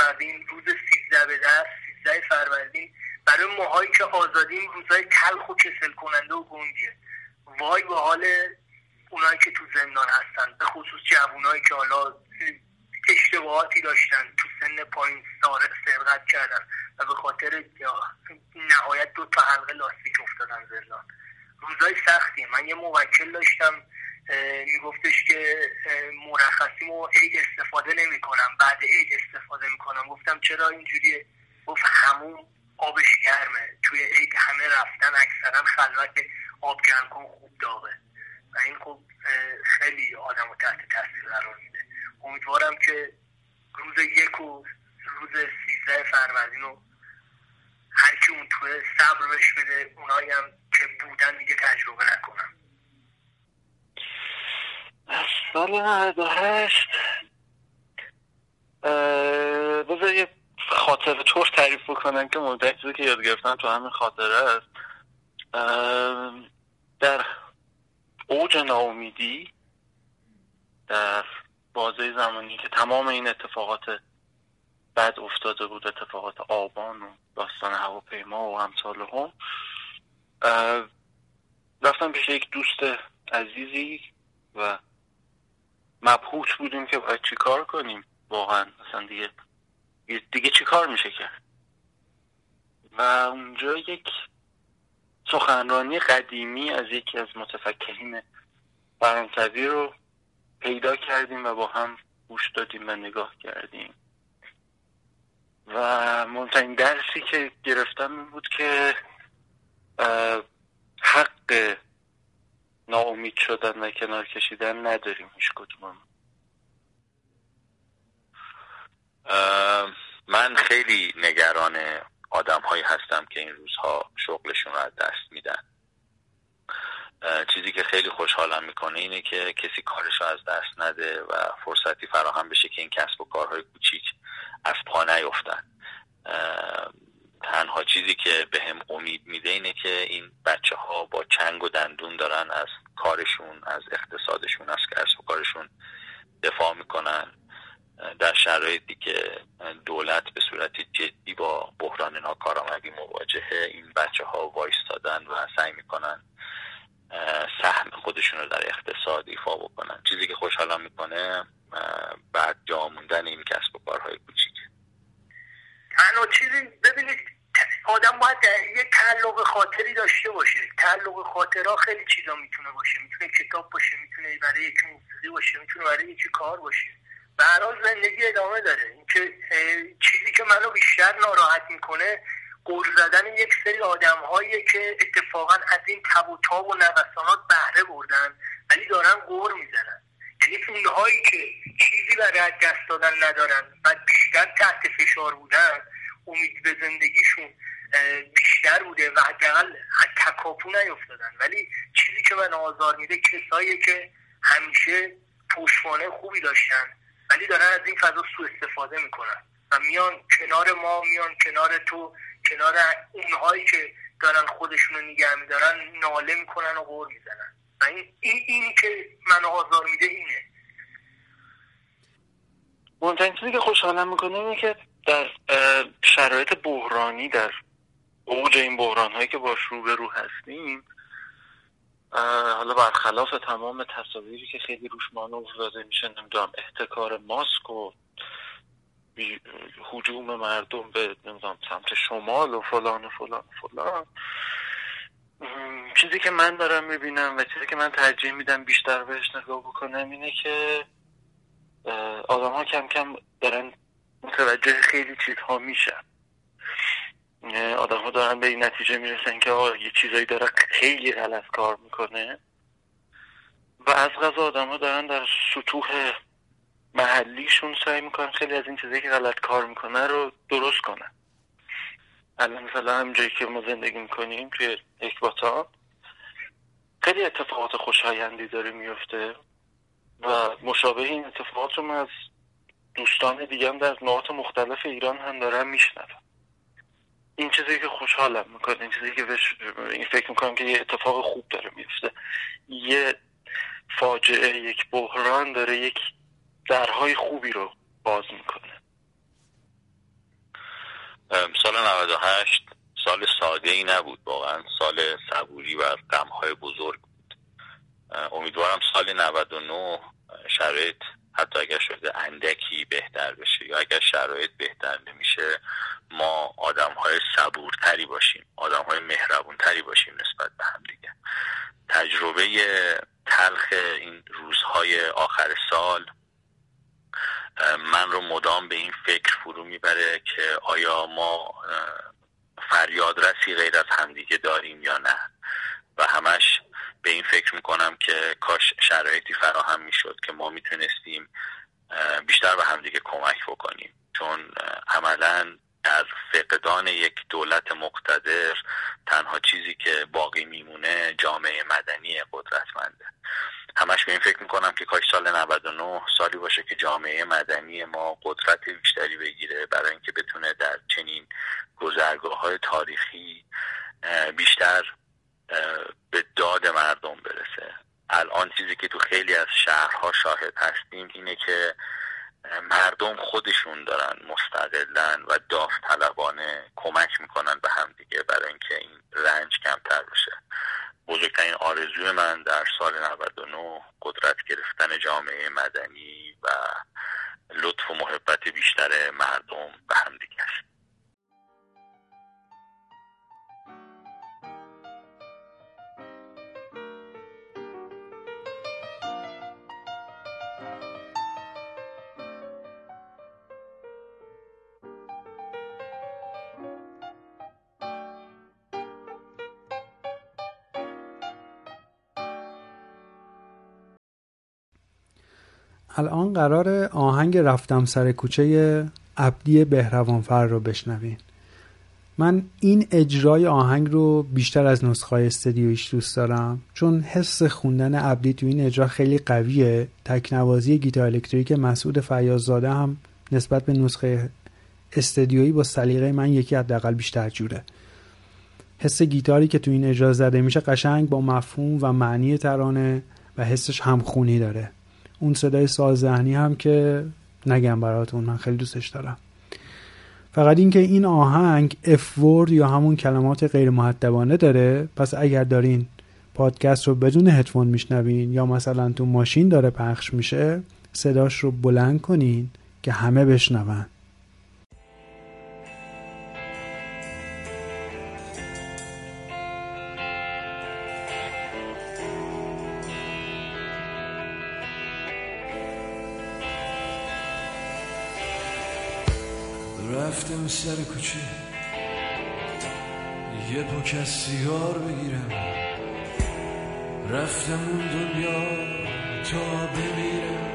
فروردین روز سیزده به دست سیزده فروردین. برای ماهایی که آزادیم روزهای تلخ و کسل کننده و گندیه وای به حال اونایی که تو زندان هستن به خصوص جوونایی که حالا اشتباهاتی داشتن تو سن پایین سارق سرقت کردن و به خاطر نهایت دو تا حلقه لاستیک افتادن زندان. روزای سختی من یه موکل داشتم. میگفتش که مرخصیمو عید استفاده نمی کنم بعد عید استفاده می‌کنم. گفتم چرا اینجوریه؟ گفت همون آبش گرمه. توی عید همه رفتن اکثرا خلوت آب گرم کن خوب داغه. و این خب خیلی آدم رو تحت تاثیر قرار میده. امیدوارم که روز یک و روز سیزده فروردین رو هر کی اون توی صبر بهش بده اونایی هم که بودن دیگه تجربه نکنم سال 98 بذار یه خاطر طور تعریف بکنم که مدت چیزی که یاد گرفتم تو همین خاطره است. در اوج ناامیدی در بازه زمانی که تمام این اتفاقات بد افتاده بود اتفاقات آبان و داستان هواپیما و همسال هم رفتم پیش یک دوست عزیزی و مبهوت بودیم که باید چی کار کنیم؟ واقعا اصلا دیگه دیگه چی کار میشه کرد و اونجا یک سخنرانی قدیمی از یکی از متفکرین فرانسوی رو پیدا کردیم و با هم گوش دادیم و نگاه کردیم. و مهمترین درسی که گرفتم این بود که حق ناامید شدن و کنار کشیدن نداریم هیچ کدوم من خیلی نگران آدم هایی هستم که این روزها شغلشون رو از دست میدن. چیزی که خیلی خوشحالم می‌کنه اینه که کسی کارش رو از دست نده و فرصتی فراهم بشه که این کسب و کارهای کوچیک از پا نیفتن. تنها چیزی که به هم امید میده اینه که این بچه ها با چنگ و دندون دارن از کارشون از اقتصادشون از کسب و کارشون دفاع می‌کنن. در شرایطی که دولت به صورت جدی با بحران ناکارآمدی مواجهه این بچه ها وایستادن و سعی می‌کنن سهم خودشون رو در اقتصاد ایفا بکنن. چیزی که خوشحالم می‌کنه بعد جا موندن این کسب و کارهای کوچیک. تنها چیزی ببینید آدم باید یه تعلق خاطری داشته باشه. تعلق خاطرها خیلی چیزا می‌تونه باشه. می‌تونه کتاب باشه می‌تونه برای یکی موسیقی باشه می‌تونه برای یکی کار باشه. به زندگی ادامه داره. اینکه چیزی که منو بیشتر ناراحت می‌کنه قول زدن یک سری آدم که اتفاقا از این تب و تاب و نوسانات بهره بردن ولی دارن قور می‌زنن. یعنی اونهایی که چیزی برای دست دادن ندارن و بیشتر تحت فشار بودن امید به زندگیشون بیشتر بوده و حداقل تکاپو نیفتادن. ولی چیزی که من آزار میده کسایی که همیشه پشتوانه خوبی داشتن ولی دارن از این فضا سوء استفاده می‌کنن و میان کنار ما میان کنار تو کنار اونهایی که دارن خودشون رو نگه میدارن ناله می‌کنن و غور می‌زنن. و این, این, که من آزار میده اینه. مهمترین چیزی که خوشحالم می‌کنه اینه که در شرایط بحرانی در اوج این بحران هایی که باش روبرو هستیم حالا برخلاف تمام تصاویری که خیلی روش مانور داده میشه نمی‌دونم احتکار ماسک و حجوم مردم به نمی‌دونم سمت شمال و فلان و فلان و فلان. چیزی که من دارم می‌بینم و چیزی که من ترجیح میدم بیشتر بهش نگاه بکنم اینه که آدم ها کم کم دارن متوجه خیلی چیزها میشن. آدم ها دارن به این نتیجه می‌رسن که آقا یه چیزایی داره خیلی غلط کار می‌کنه. و از غذا آدم ها دارن در سطوح محلیشون سعی می‌کنن خیلی از این چیزایی که غلط کار می‌کنه رو درست کنن. الان مثلا همجایی که ما زندگی می‌کنیم توی اکباتان خیلی اتفاقات خوشایندی داره میفته و مشابه این اتفاقات رو من از دوستان دیگه هم در نقاط مختلف ایران هم دارم میشنوم این چیزی که خوشحالم می‌کنه این چیزی که بش... این فکر می‌کنم که یه اتفاق خوب داره میفته یه فاجعه یک بحران داره یک درهای خوبی رو باز می‌کنه. سال 98 سال ساده ای نبود واقعا. سال صبوری و غمهای بزرگ بود. امیدوارم سال 99 شرایط حتی اگر شده اندکی بهتر بشه یا اگر شرایط بهتر نمیشه ما آدم های صبورتری باشیم آدم های مهربونتری باشیم نسبت به هم دیگه. تجربه تلخ این روزهای آخر سال من رو مدام به این فکر فرو می‌بره که آیا ما فریاد رسی غیر از همدیگه داریم یا نه. و همش به این فکر می‌کنم که کاش شرایطی فراهم می‌شد که ما می‌تونستیم بیشتر به همدیگه کمک بکنیم. چون عملا در فقدان یک دولت مقتدر تنها چیزی که باقی میمونه جامعه مدنی قدرتمنده. همش به این فکر می‌کنم که کاش سال 99 سالی باشه که جامعه مدنی ما قدرت بیشتری بگیره برای اینکه بتونه در چنین گذرگاه های تاریخی بیشتر به داد مردم برسه. الان چیزی که تو خیلی از شهرها شاهد هستیم اینه که مردم خودشون دارن مستقلن و داوطلبانه کمک می‌کنن به همدیگه برای اینکه این رنج کمتر بشه. بزرگترین آرزوی من در سال 99 قدرت گرفتن جامعه مدنی و لطف و محبت بیشتر مردم به همدیگه است. الان قرار آهنگ رفتم سر کوچه عبدی بهروانفر رو بشنوین. من این اجرای آهنگ رو بیشتر از نسخه استدیویش دوست دارم چون حس خوندن عبدی تو این اجرا خیلی قویه. تکنوازی گیتار الکتریک مسعود فیاضزاده هم نسبت به نسخه استدیویی با سلیقه من یکی حداقل بیشتر جوره. حس گیتاری که تو این اجرا زده میشه قشنگ با مفهوم و معنی ترانه و حسش همخونی داره. اون صدای ساز ذهنی هم که نگم براتون من خیلی دوستش دارم. فقط اینکه این آهنگ اف ورد یا همون کلمات غیر محدبانه داره پس اگر دارین پادکست رو بدون هدفون میشنوین یا مثلا تو ماشین داره پخش میشه صداش رو بلند کنین که همه بشنون. سیگار بگیرم. رفتم اون دنیا تا بمیرم.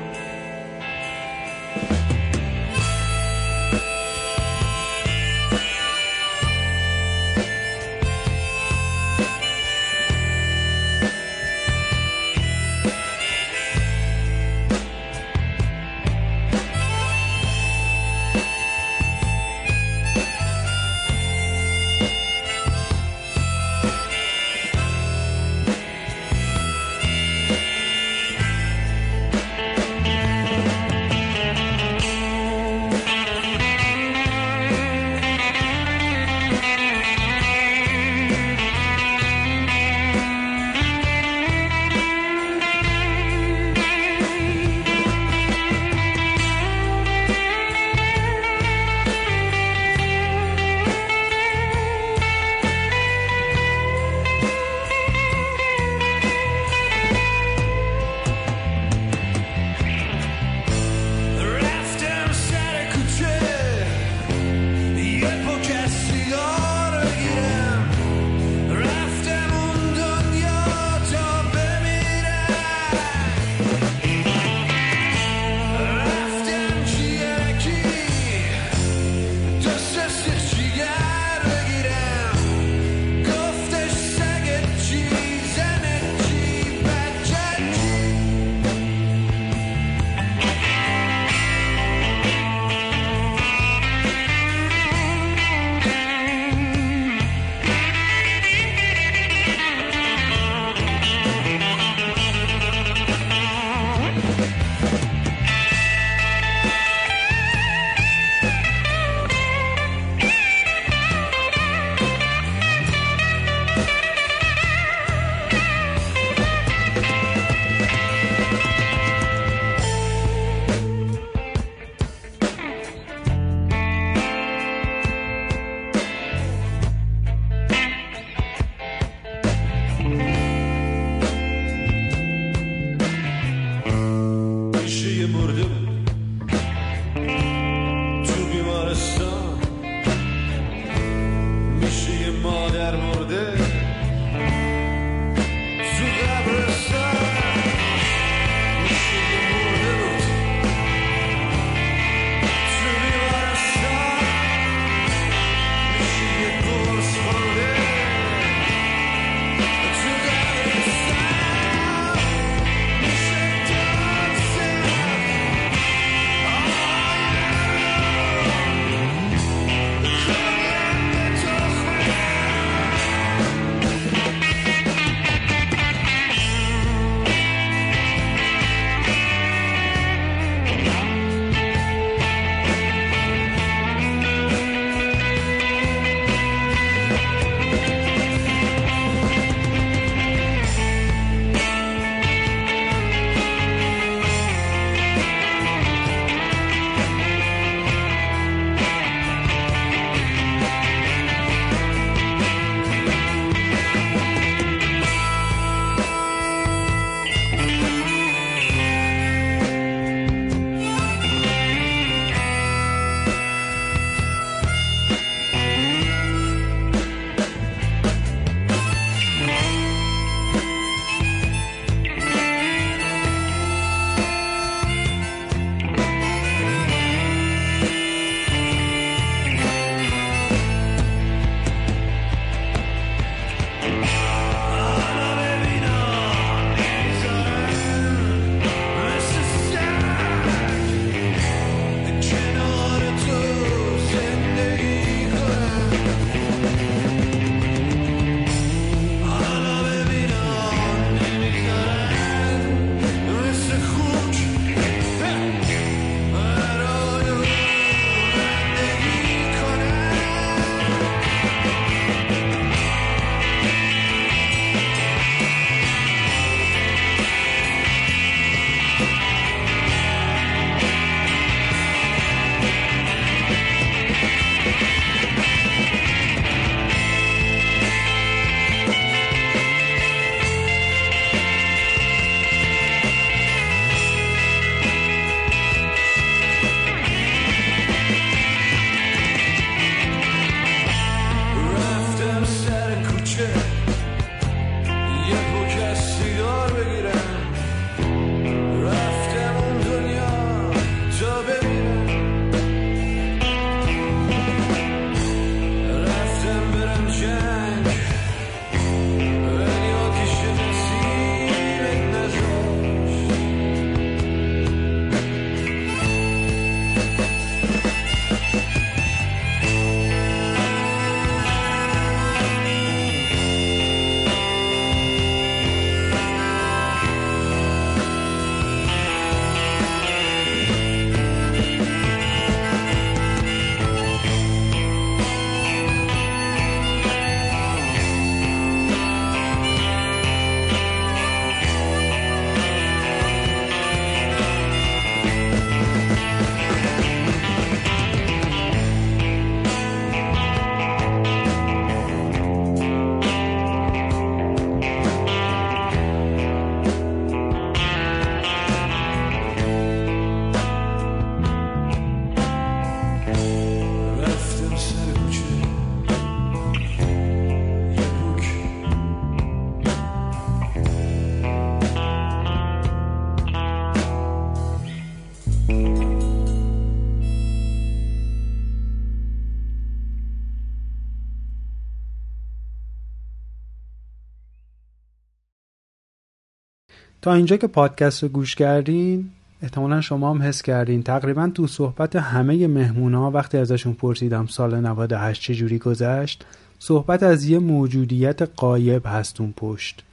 تا اینجا که پادکست رو گوش کردین احتمالا شما هم حس کردین. تقریبا تو صحبت همه مهمونا وقتی ازشون پرسیدم سال 98 چجوری گذشت صحبت از یه موجودیت قایب هست اون پشت.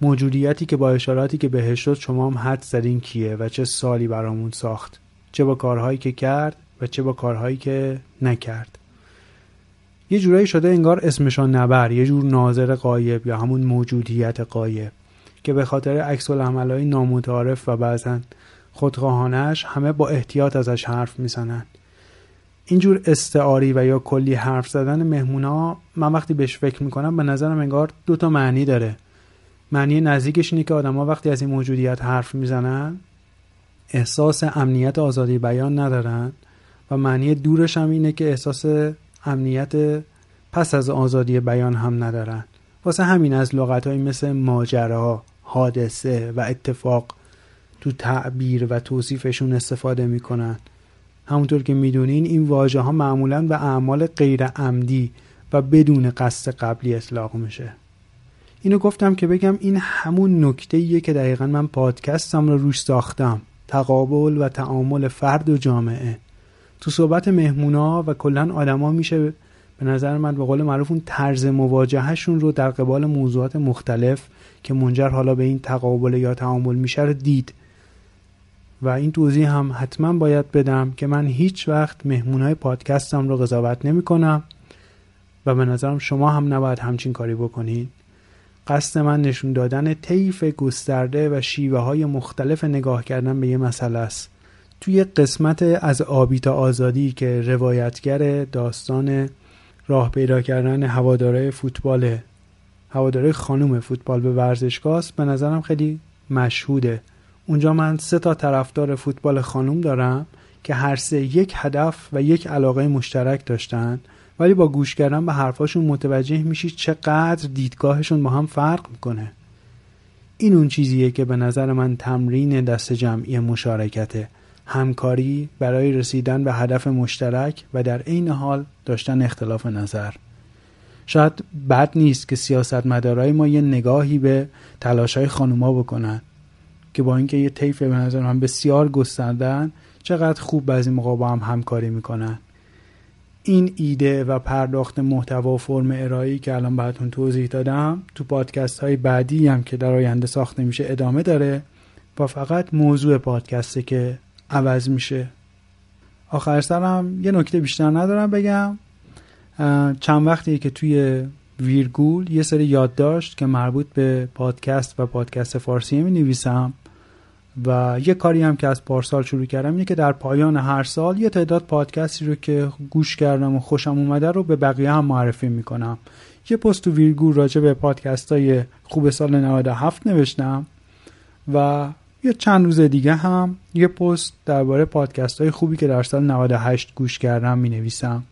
موجودیتی که با اشاراتی که بهش شد شما هم حد زدین کیه و چه سالی برامون ساخت. چه با کارهایی که کرد و چه با کارهایی که نکرد. یه جورایی شده انگار اسمشان نبر یه جور ناظر قایب یا همون موجودیت قایب که به خاطر عکس های نامتعارف و بعضا خودخواهانش همه با احتیاط ازش حرف می‌زنن. اینجور استعاری و یا کلی حرف زدن مهمونا من وقتی بهش فکر می‌کنم به نظرم انگار دو تا معنی داره. معنی نزدیکش اینه که آدما وقتی از این موجودیت حرف می‌زنن احساس امنیت آزادی بیان ندارن و معنی دورش هم اینه که احساس امنیت پس از آزادی بیان هم ندارن. واسه همین از لغت مثل ماجرا، حادثه و اتفاق تو تعبیر و توصیفشون استفاده می‌کنن. همونطور که می‌دونین این واژه ها معمولا به اعمال غیر عمدی و بدون قصد قبلی اطلاق میشه. اینو گفتم که بگم این همون نکته ایه که دقیقا من پادکستم رو روش ساختم. تقابل و تعامل فرد و جامعه. تو صحبت مهمونا و کلا آدما میشه به نظر من به قول معروف اون طرز مواجههشون رو در قبال موضوعات مختلف که منجر حالا به این تقابل یا تعامل میشه رو دید. و این توضیح هم حتما باید بدم که من هیچ وقت مهمونای پادکستم رو قضاوت نمی کنم و به نظرم شما هم نباید همچین کاری بکنید. قصد من نشون دادن طیف گسترده و شیوه های مختلف نگاه کردن به یه مسئله است. توی قسمت از آبی تا آزادی که روایتگر داستان راه پیدا کردن هواداره فوتبال هواداره خانوم فوتبال به ورزشگاه است به نظرم خیلی مشهوده. اونجا من سه تا طرفدار فوتبال خانوم دارم که هر سه یک هدف و یک علاقه مشترک داشتن ولی با گوش کردن به حرفاشون متوجه میشی چقدر دیدگاهشون با هم فرق می‌کنه. این اون چیزیه که به نظر من تمرین دست جمعی مشارکته. همکاری برای رسیدن به هدف مشترک و در عین حال داشتن اختلاف نظر. شاید بد نیست که سیاستمدارای ما یه نگاهی به تلاشای خانوما بکنن که با اینکه یه طیف به نظر من بسیار گستردن چقدر خوب بعضی موقع با هم همکاری می‌کنن. این ایده و پرداخت محتوا و فرم ارائه‌ای که الان براتون توضیح دادم تو پادکست های بعدی هم که در آینده ساخته میشه ادامه داره و فقط موضوع پادکسته که عوض میشه. آخر سرم یه نکته بیشتر ندارم بگم. چند وقتی که توی ویرگول یه سری یادداشت که مربوط به پادکست و پادکست فارسی می نویسم و یه کاری هم که از پارسال شروع کردم اینه که در پایان هر سال یه تعداد پادکستی رو که گوش کردم و خوشم اومده رو به بقیه هم معرفی می‌کنم. یه پست تو ویرگول راجع به پادکست های خوب سال 97 نوشتم و یه چند روز دیگه هم یه پست درباره پادکست های خوبی که در سال 98 گوش کردم می نویسم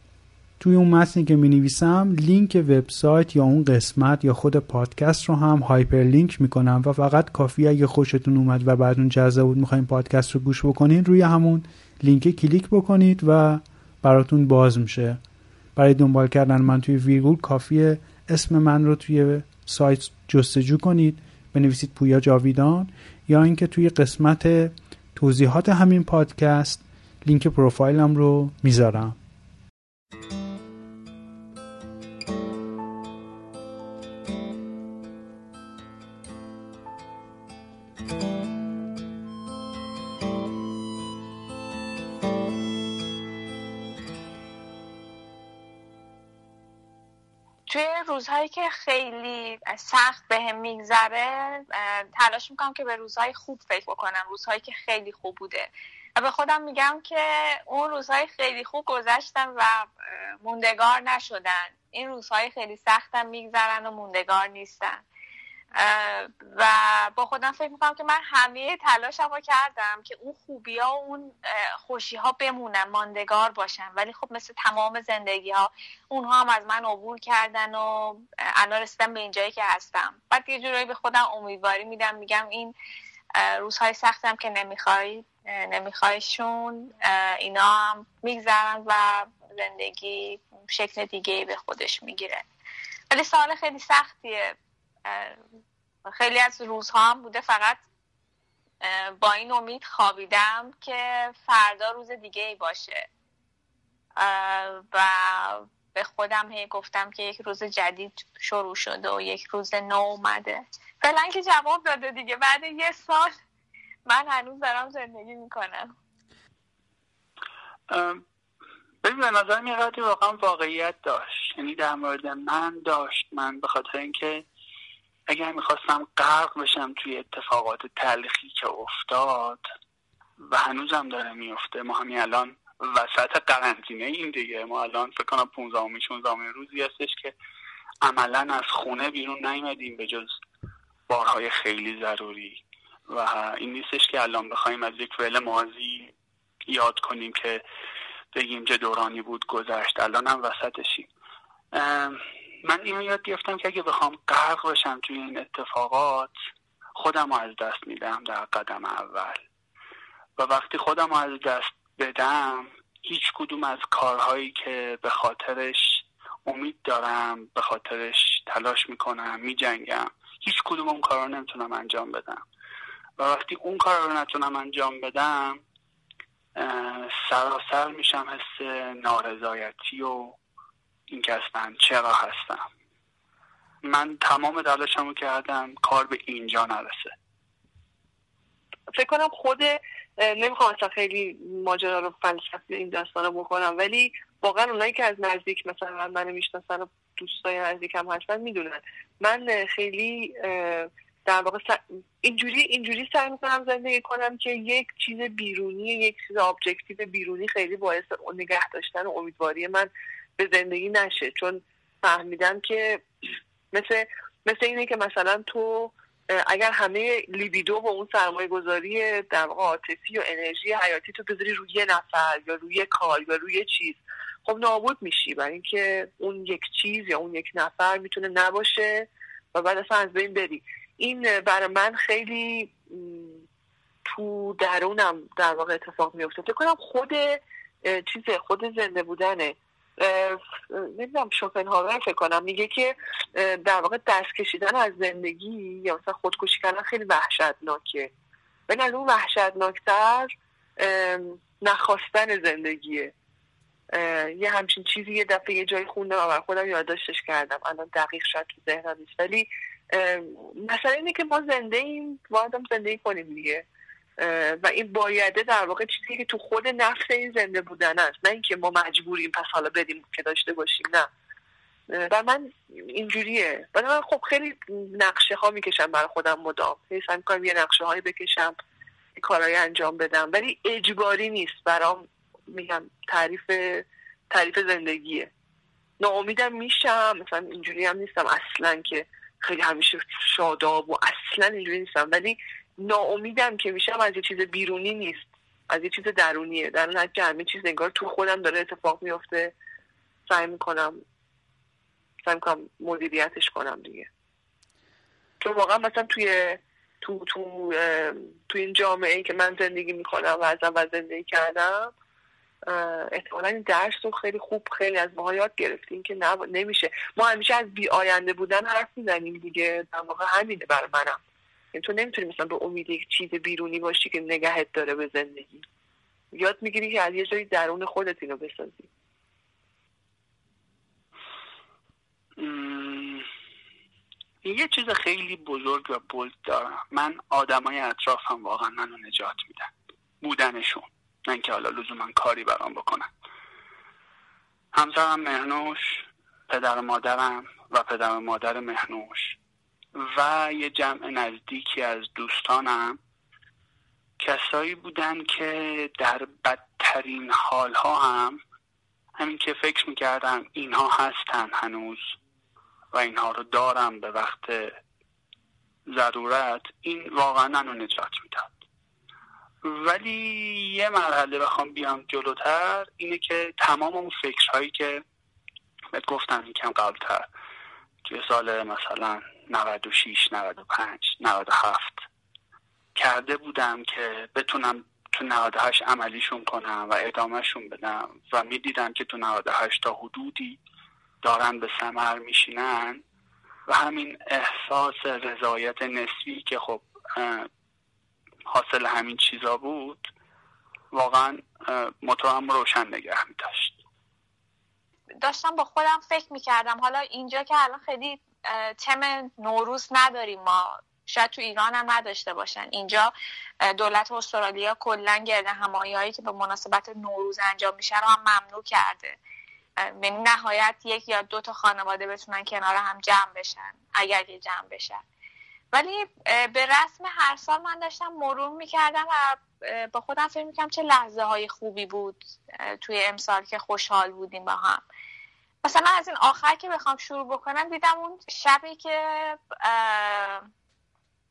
توی اون متنی که می نویسم لینک وبسایت یا اون قسمت یا خود پادکست رو هم hyperlink می‌کنم و فقط کافی اگه خوشتون اومد و براتون جذاب بود می‌خواین پادکست رو گوش بکنین روی همون لینک کلیک بکنید و براتون باز میشه. برای دنبال کردن من توی ویرگول کافیه اسم من رو توی سایت جستجو کنید. بنویسید پویا جاویدان. یا اینکه توی قسمت توضیحات همین پادکست لینک پروفایلم رو می‌ذارم. روزهایی که خیلی سخت به هم میگذره تلاش می‌کنم که به روزهای خوب فکر بکنم روزهایی که خیلی خوب بوده. و به خودم میگم که اون روزهای خیلی خوب گذشتن و موندگار نشدن. این روزهای خیلی سختم میگذرن و موندگار نیستن. و با خودم فکر می‌کنم که من همه تلاشم رو کردم که اون خوبی ها و اون خوشی ها بمونن ماندگار باشن. ولی خب مثل تمام زندگی ها اونها هم از من عبور کردن و الان رسیدم به اینجایی که هستم. بعد یه جورایی به خودم امیدواری میدم میگم این روزهای سختم که نمی‌خوای نمیخوایشون اینا هم میگذرن و زندگی شکل دیگه به خودش می‌گیره. ولی سال خیلی سختیه. خیلی از روزها هم بوده فقط با این امید خوابیدم که فردا روز دیگه ای باشه و به خودم هی گفتم که یک روز جدید شروع شده و یک روز نو اومده. فعلا که جواب داده دیگه بعد یه سال من هنوز دارم زندگی می‌کنم. ببین به نظر یه واقعا واقعیت داشت. یعنی در مورد من داشت. من به خاطر اینکه اگر می‌خواستم غرق بشم توی اتفاقات تلخی که افتاد و هنوزم داره میفته ما همین الان وسط قرنطینه این دیگه. ما الان فکر کنم 15 16 روزی هستش که عملا از خونه بیرون نیومدیم به جز بارهای خیلی ضروری. و این نیستش که الان بخوایم از یک فعل ماضی یاد کنیم که بگیم چه دورانی بود گذشت. الان هم وسطشیم من اینو یاد گرفتم که اگه بخوام غرق بشم توی این اتفاقات خودم رو از دست میدم در قدم اول. و وقتی خودم رو از دست بدم هیچ کدوم از کارهایی که به خاطرش امید دارم به خاطرش تلاش می‌کنم میجنگم هیچ کدوم اون کار رو نمی‌تونم انجام بدم. و وقتی اون کار رو نتونم انجام بدم سراسر میشم حس نارضایتی و این که اصلا چرا هستم من تمام تلاشمو کردم کار به اینجا نرسه. فکر کنم خود نمی‌خوام اصلا خیلی ماجرا رو فلسفی این داستان رو بکنم ولی واقعا اونایی که از نزدیک مثلا منو می‌شناسن و دوستای نزدیکم هستن می‌دونن. من خیلی در واقع اینجوری اینجوری سعی می‌کنم زندگی کنم که یک چیز بیرونی یک چیز ابجکتیو بیرونی خیلی باعث نگه داشتن و امیدواری من به زندگی نشه چون فهمیدم که مثل مثل اینه که مثلا تو اگر همه لیبیدو و اون سرمایه گذاری در عاطفی و انرژی حیاتی تو بذاری روی یه نفر یا روی کار یا روی چیز خب نابود میشی. برای اینکه اون یک چیز یا اون یک نفر می‌تونه نباشه و بعد اصلا از بین بری. این برای من خیلی تو درونم در واقع اتفاق میفته فکر کنم خود چیز خود زنده بودنه. نمی‌دونم شوپنهاور فکر کنم. میگه که در واقع دست کشیدن از زندگی یا مثلا خودکشی کردن خیلی وحشتناکه. ولی از اون وحشتناکتر نخواستن زندگیه. یه همچین چیزی یه دفعه یه جایی خوندم و خودم یادداشتش کردم. الان دقیق شاید تو ذهنم نیست. ولی مثلا اینه که ما زنده ایم باید هم زندگی کنیم دیگه. و این بایده در واقع چیزی که تو خود نفس این زنده بودن است. نه اینکه ما مجبوریم پس حالا بدیم که داشته باشیم نه. و من اینجوریه. و من خب خیلی نقشه ها می‌کشم برای خودم مدام. سعی کنم یه نقشه هایی بکشم کارهای انجام بدم. ولی اجباری نیست. برام میگم تعریف تعریف زندگیه. ناامیدم میشم. مثلا اینجوری هم نیستم اصلا که خیلی همیشه شاداب و اصلا اینجوری نیستم. ولی ناامیدم که میشم از یه چیز بیرونی نیست. از یه چیز درونیه. در نتیجه همه چیز انگار تو خودم داره اتفاق میفته سعی می‌کنم سعی می‌کنم مدیریتش کنم دیگه. چون واقعا مثلا توی تو تو تو این جامعه ای که من زندگی می‌کنم و از اول زندگی کردم احتمالا این درس رو خیلی خوب خیلی از ماها یاد گرفتیم که نمیشه. ما همیشه از بی آینده بودن حرف می‌زنیم دیگه. در واقع همینه برای منم. یعنی تو نمی‌تونی مثلا به امید یک چیز بیرونی باشی که نگهت داره به زندگی. یاد می‌گیری که از یه جایی درون خودت اینو بسازی. یه چیز خیلی بزرگ و بولد دارم. من آدمای اطرافم واقعا منو نجات میدن. بودنشون. نه اینکه حالا لزوما کاری برام بکنن. همسرم مهنوش پدر مادرم و پدر مادر مهنوش. و یه جمع نزدیکی از دوستانم. کسایی بودن که در بدترین حالها هم همین که فکر می‌کردم اینها هستن هنوز و اینها رو دارم به وقت ضرورت این واقعا منو نجات می‌داد. ولی یه مرحله بخوام بیام جلوتر اینه که تمام اون فکرهایی که بهت گفتم یکم قبلتر توی سال مثلا 96 95 97 کرده بودم که بتونم تو 98 عملیشون کنم و ادامهشون بدم و می‌دیدم که تو 98 تا حدودی دارن به سمر میشینن و همین احساس رضایت نسبی که خب حاصل همین چیزا بود واقعا موتورم روشن نگه میداشت. داشتم با خودم فکر می‌کردم. حالا اینجا که الان خیلی تم نوروز نداریم ما. شاید تو ایران هم نداشته باشن. اینجا دولت استرالیا کلا گرد همایی هایی که به مناسبت نوروز انجام میشه رو هم ممنوع کرده. یعنی نهایت یک یا دو تا خانواده بتونن کنار هم جمع بشن اگر که جمع بشن. ولی به رسم هر سال من داشتم مرور می‌کردم و با خودم فکر می‌کردم چه لحظه های خوبی بود توی امسال که خوشحال بودیم با هم. مثلا از این آخر که بخوام شروع بکنم دیدم اون شبی که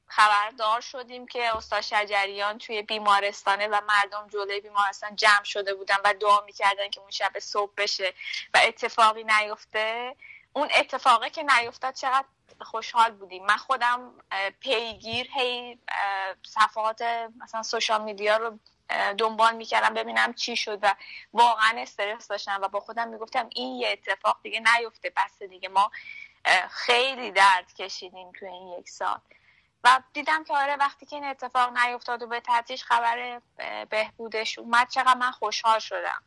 خبردار شدیم که استاد شجریان توی بیمارستانه و مردم جلوی بیمارستان جمع شده بودن و دعا می‌کردن که اون شب صبح بشه و اتفاقی نیفته. اون اتفاقه که نیفتاد چقدر خوشحال بودیم. من خودم پیگیر هی صفحات مثلا سوشال میدیا رو دنبال می‌کردم ببینم چی شد و واقعا استرس داشتم و با خودم می‌گفتم این یه اتفاق دیگه نیفته بس دیگه ما خیلی درد کشیدیم توی این یک سال. و دیدم که آره وقتی که این اتفاق نیفتاد و به تدریج خبر بهبودش اومد چقدر من خوشحال شدم.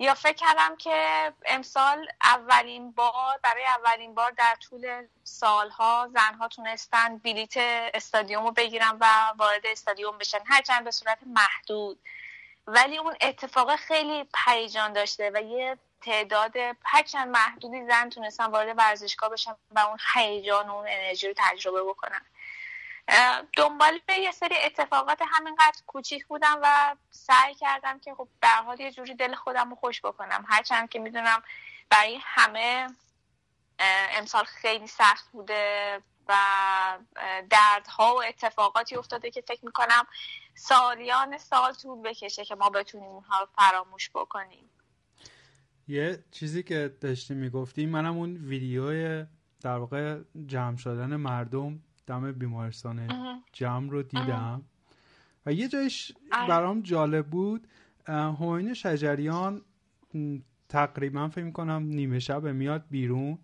یا فکر کردم که امسال اولین بار برای اولین بار در طول سالها زنها تونستن بلیت استادیوم رو بگیرن و وارد استادیوم بشن هرچند به صورت محدود. ولی اون اتفاق خیلی پریجان داشته و یه تعداد هرچند محدودی زن تونستن وارد ورزشگاه بشن و اون هیجان و اون انرژی رو تجربه بکنن. دنبال یه سری اتفاقات همینقدر کوچیک بودم و سعی کردم که خب به حال یه جوری دل خودم رو خوش بکنم. هرچند که می‌دونم برای همه امسال خیلی سخت بوده و دردها و اتفاقاتی افتاده که فکر می‌کنم سالیان سال طول بکشه که ما بتونیم اونها رو فراموش بکنیم. یه چیزی که داشتی می‌گفتی منم اون ویدیوی در واقع جمع شدن مردم دم بیمارستان جمع رو دیدم و یه جایش برام جالب بود هماین شجریان تقریبا فکر می‌کنم نیمه شب میاد بیرون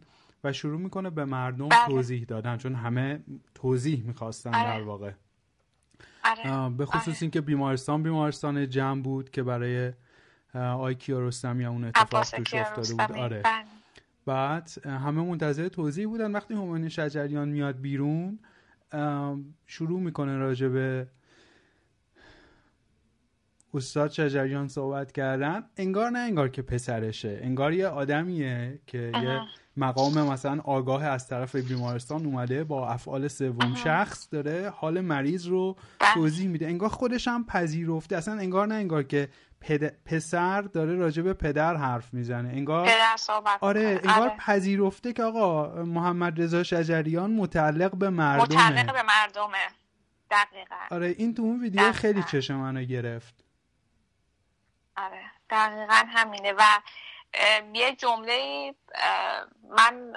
و شروع می‌کنه به مردم بله. توضیح دادن چون همه توضیح می‌خواستن آره. در واقع آره. به خصوص آره. اینکه بیمارستان بیمارستان جمع بود که برای آی کیارستمی اون اتفاق توش افتاده بود آره بله. بعد همه منتظر توضیح بودن وقتی هماین شجریان میاد بیرون شروع می‌کنه راجع به استاد شجریان صحبت کردن. انگار نه انگار که پسرشه. انگار یه آدمیه که یه مقام مثلا آگاه از طرف بیمارستان اومده با افعال سوم شخص داره حال مریض رو بله. توضیح میده. انگار خودش هم پذیرفته. اصلا انگار نه انگار که پسر داره راجع به پدر حرف می‌زنه. انگار آره انگار آره. پذیرفته که آقا محمد رضا شجریان متعلق به مردمه. متعلق به مردمه. دقیقا. آره این تو اون ویدیو خیلی چشم منو گرفت. آره دقیقا همینه. و یه جمله من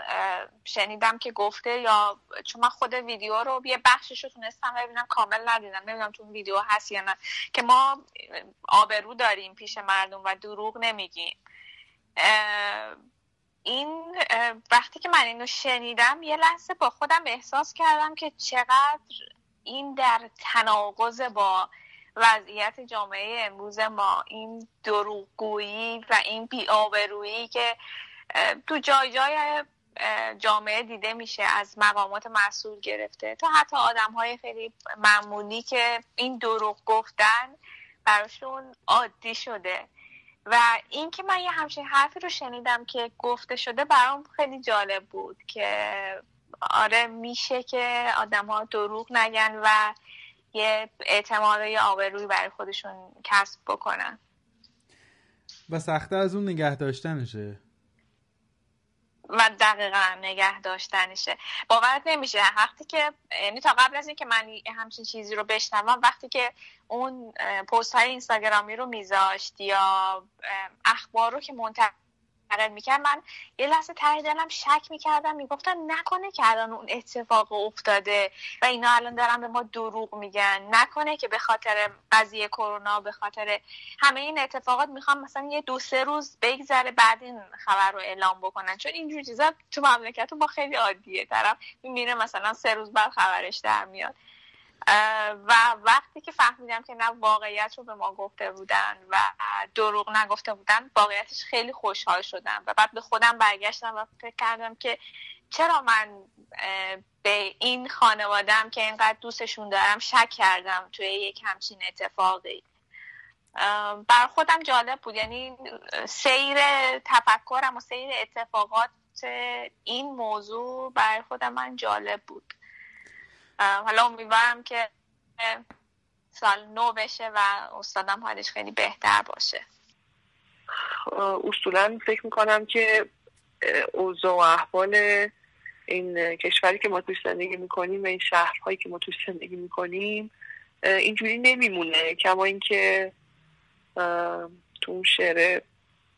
شنیدم که گفته یا چون من خود ویدیو رو یه بخشش رو تونستم ببینم کامل ندیدم. نمی‌دونم تو ویدیو هست یا نه. که ما آبرو داریم پیش مردم و دروغ نمیگیم. این وقتی که من اینو شنیدم یه لحظه با خودم احساس کردم که چقدر این در تناقض با وضعیت جامعه امروز ما این دروغگویی و این بیآبرویی که تو جای جای جامعه دیده میشه از مقامات مسئول گرفته. تا حتی آدم های خیلی معمولی که این دروغ گفتن براشون عادی شده. و این که من یه همچین حرفی رو شنیدم که گفته شده برام خیلی جالب بود که آره میشه که آدم ها دروغ نگن و یه اعتماد یا آبروی برای خودشون کسب بکنن. و سخته از اون نگه داشتنشه. و دقیقا نگه داشتنشه. باورت نمیشه. وقتی که یعنی تا قبل از اینکه من همچین چیزی رو بشنوم وقتی که اون پست های اینستاگرامی رو میذاشت یا اخبار رو که منتقل منتقل می‌کرد. من یه لحظه ته دلم شک می‌کردم. می‌گفتم نکنه که الان اون اتفاق افتاده و اینا الان دارن به ما دروغ میگن. نکنه که به خاطر قضیه کرونا به خاطر همه این اتفاقات می‌خوام مثلا یه دو سه روز بگذره بعد این خبر رو اعلام بکنن. چون اینجور چیزا تو مملکت ما خیلی عادیه. طرف میره مثلا سه روز بعد خبرش در میاد. و وقتی که فهمیدم که نه واقعیت رو به ما گفته بودن و دروغ نگفته بودن واقعیتش خیلی خوشحال شدم و بعد به خودم برگشتم و فکر کردم که چرا من به این خانوادم که اینقدر دوستشون دارم شک کردم توی یک همچین اتفاقی. بر خودم جالب بود. یعنی سیر تفکرم و سیر اتفاقات این موضوع برای خودم من جالب بود. حالا امیدوارم که سال نو بشه و استادم حالش خیلی بهتر باشه. اصولا فکر می‌کنم که اوضاع و احوال این کشوری که ما توش زندگی می‌کنیم و این شهرهایی که ما توش زندگی می‌کنیم اینجوری نمیمونه. کما اینکه تو اون شعر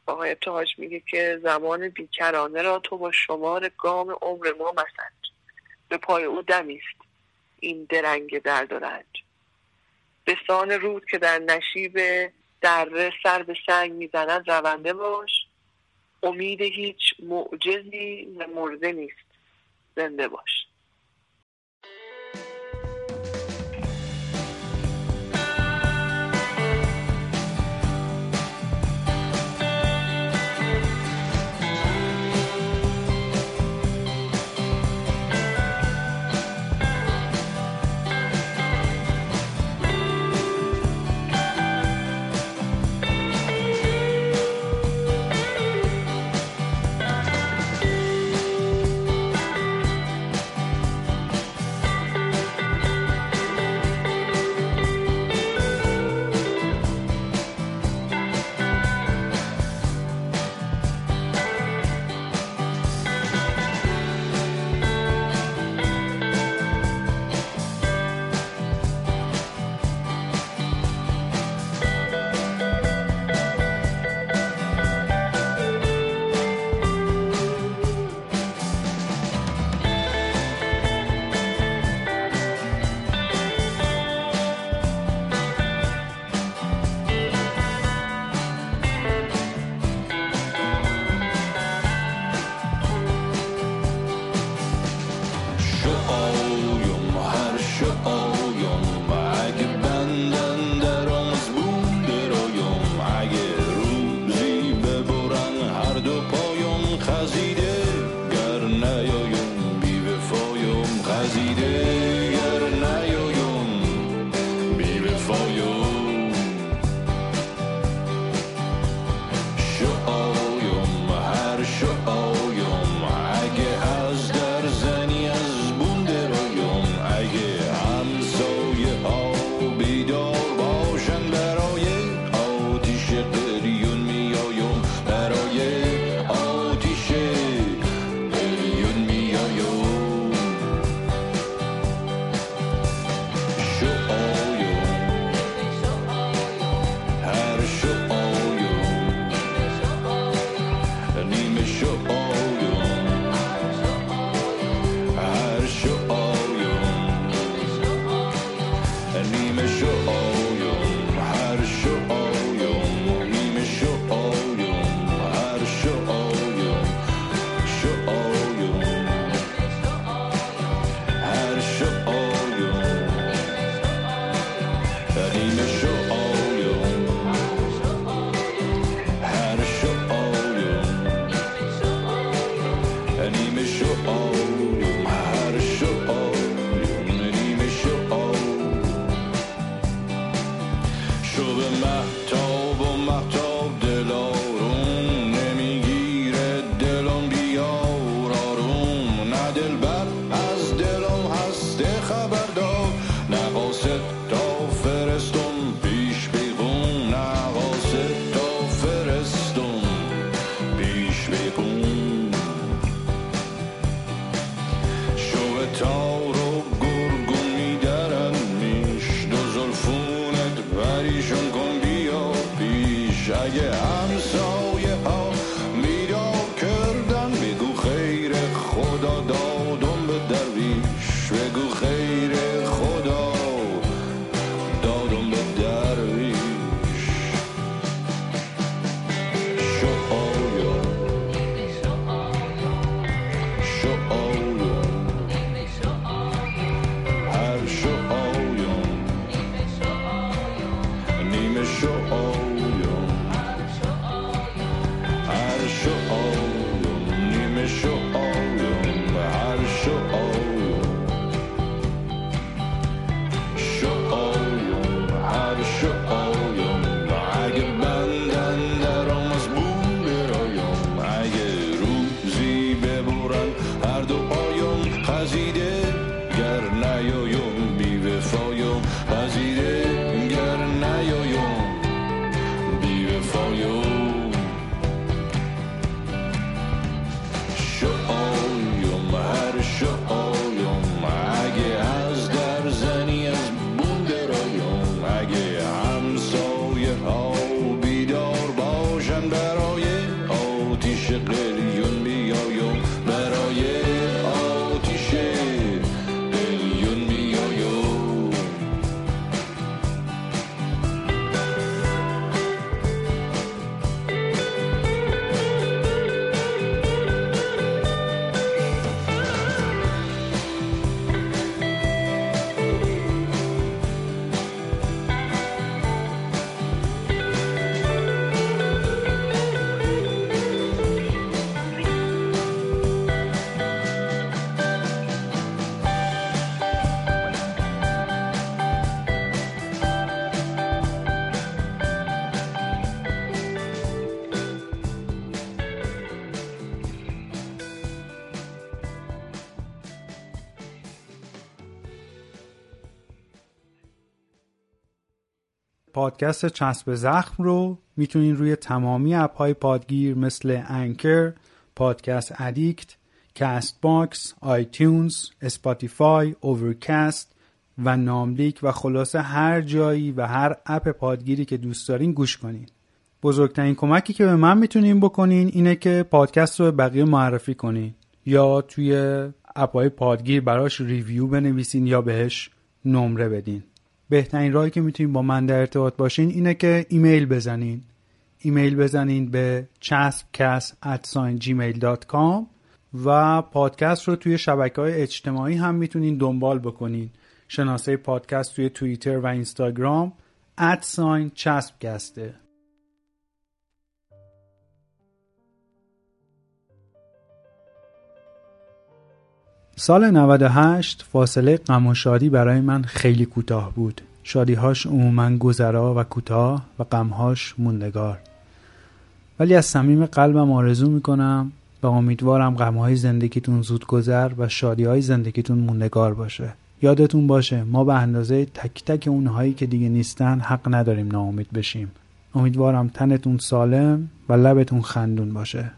آقای ابتهاج میگه که زمان بیکرانه را تو با شمار گام عمر ما مسند به پای او دمیست. این درنگ درد و رنج. به سان رود که در نشیب دره سر به سنگ می‌زند رونده باش. امید هیچ معجزی و مرده نیست. زنده باش. پادکست چسب زخم رو می‌تونین روی تمامی app های پادگیر مثل Anchor، Podcast Addict، Castbox، iTunes، Spotify، Overcast و ناملیک و خلاصه هر جایی و هر app پادگیری که دوست دارین گوش کنین. بزرگترین کمکی که به من می‌تونین بکنین اینه که پادکست رو به بقیه معرفی کنین یا توی app های پادگیر براش review بنویسین یا بهش نمره بدین. بهترین راهی که می‌تونین با من در ارتباط باشین اینه که ایمیل بزنین. ایمیل بزنین به chaspcast@gmail.com و پادکست رو توی شبکه های اجتماعی هم می‌تونین دنبال بکنین. شناسه پادکست توی توییتر و اینستاگرام ادساین چسبکسته سال 98 فاصله غم و شادی برای من خیلی کوتاه بود. شادیهاش عموما گذرا و کوتاه و غمهاش موندگار. ولی از صمیم قلبم آرزو می‌کنم و امیدوارم غمهای زندگیتون زود گذر و شادیهای زندگیتون موندگار باشه. یادتون باشه ما به اندازه تک تک اونهایی که دیگه نیستن حق نداریم ناامید بشیم. امیدوارم تنتون سالم و لبتون خندون باشه.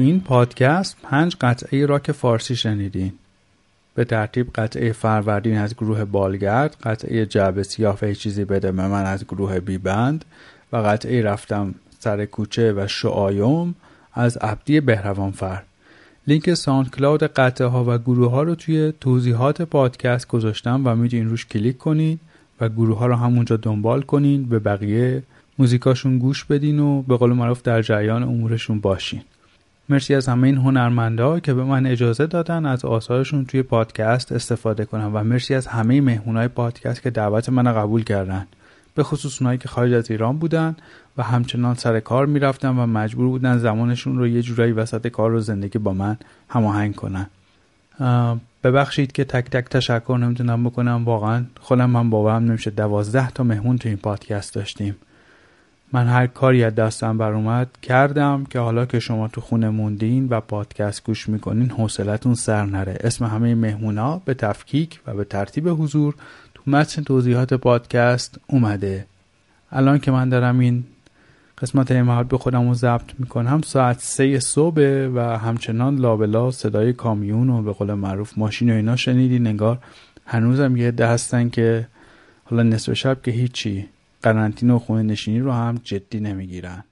تو این پادکست پنج قطعه راک فارسی شنیدین. به ترتیب قطعه فروردین از گروه بالگرد قطعه جعبه سیاه چیزی بده به من از گروه بیبند و قطعه رفتم سر کوچه و شعایم از عبدی بهروانفر. لینک SoundCloud قطعه ها و گروه ها رو توی توضیحات پادکست گذاشتم و می‌تونین روش کلیک کنین و گروه ها رو همونجا دنبال کنین به بقیه موزیکاشون گوش بدین و به قول معروف در جریان امورشون باشین. مرسی از همه این هنرمندا که به من اجازه دادن از آثارشون توی پادکست استفاده کنم و مرسی از همه مهمونای پادکست که دعوت من قبول کردن. به خصوص اونایی که خارج از ایران بودن و همچنان سر کار می‌رفتن و مجبور بودن زمانشون رو یه جورایی وسط کار و زندگی با من هماهنگ کنن. ببخشید که تک تک تشکر نمی‌تونم بکنم. واقعا خودم من باورم نمیشه دوازده تا مهمون تو این پادکست داشتیم. من هر کاری از دستم بر اومد کردم که حالا که شما تو خونه موندین و پادکست گوش می‌کنین حوصلتون سر نره. اسم همه مهمونا به تفکیک و به ترتیب حضور تو متن توضیحات پادکست اومده. الان که من دارم این قسمت محل به خودم رو ضبط می‌کنم ساعت سه صبح و همچنان لابلا صدای کامیون و به قول معروف ماشین و اینا شنیدی نگار هنوزم یه ده هستن که حالا نصف شب که هیچی قرنطینه و خونه نشینی رو هم جدی نمی‌گیرن.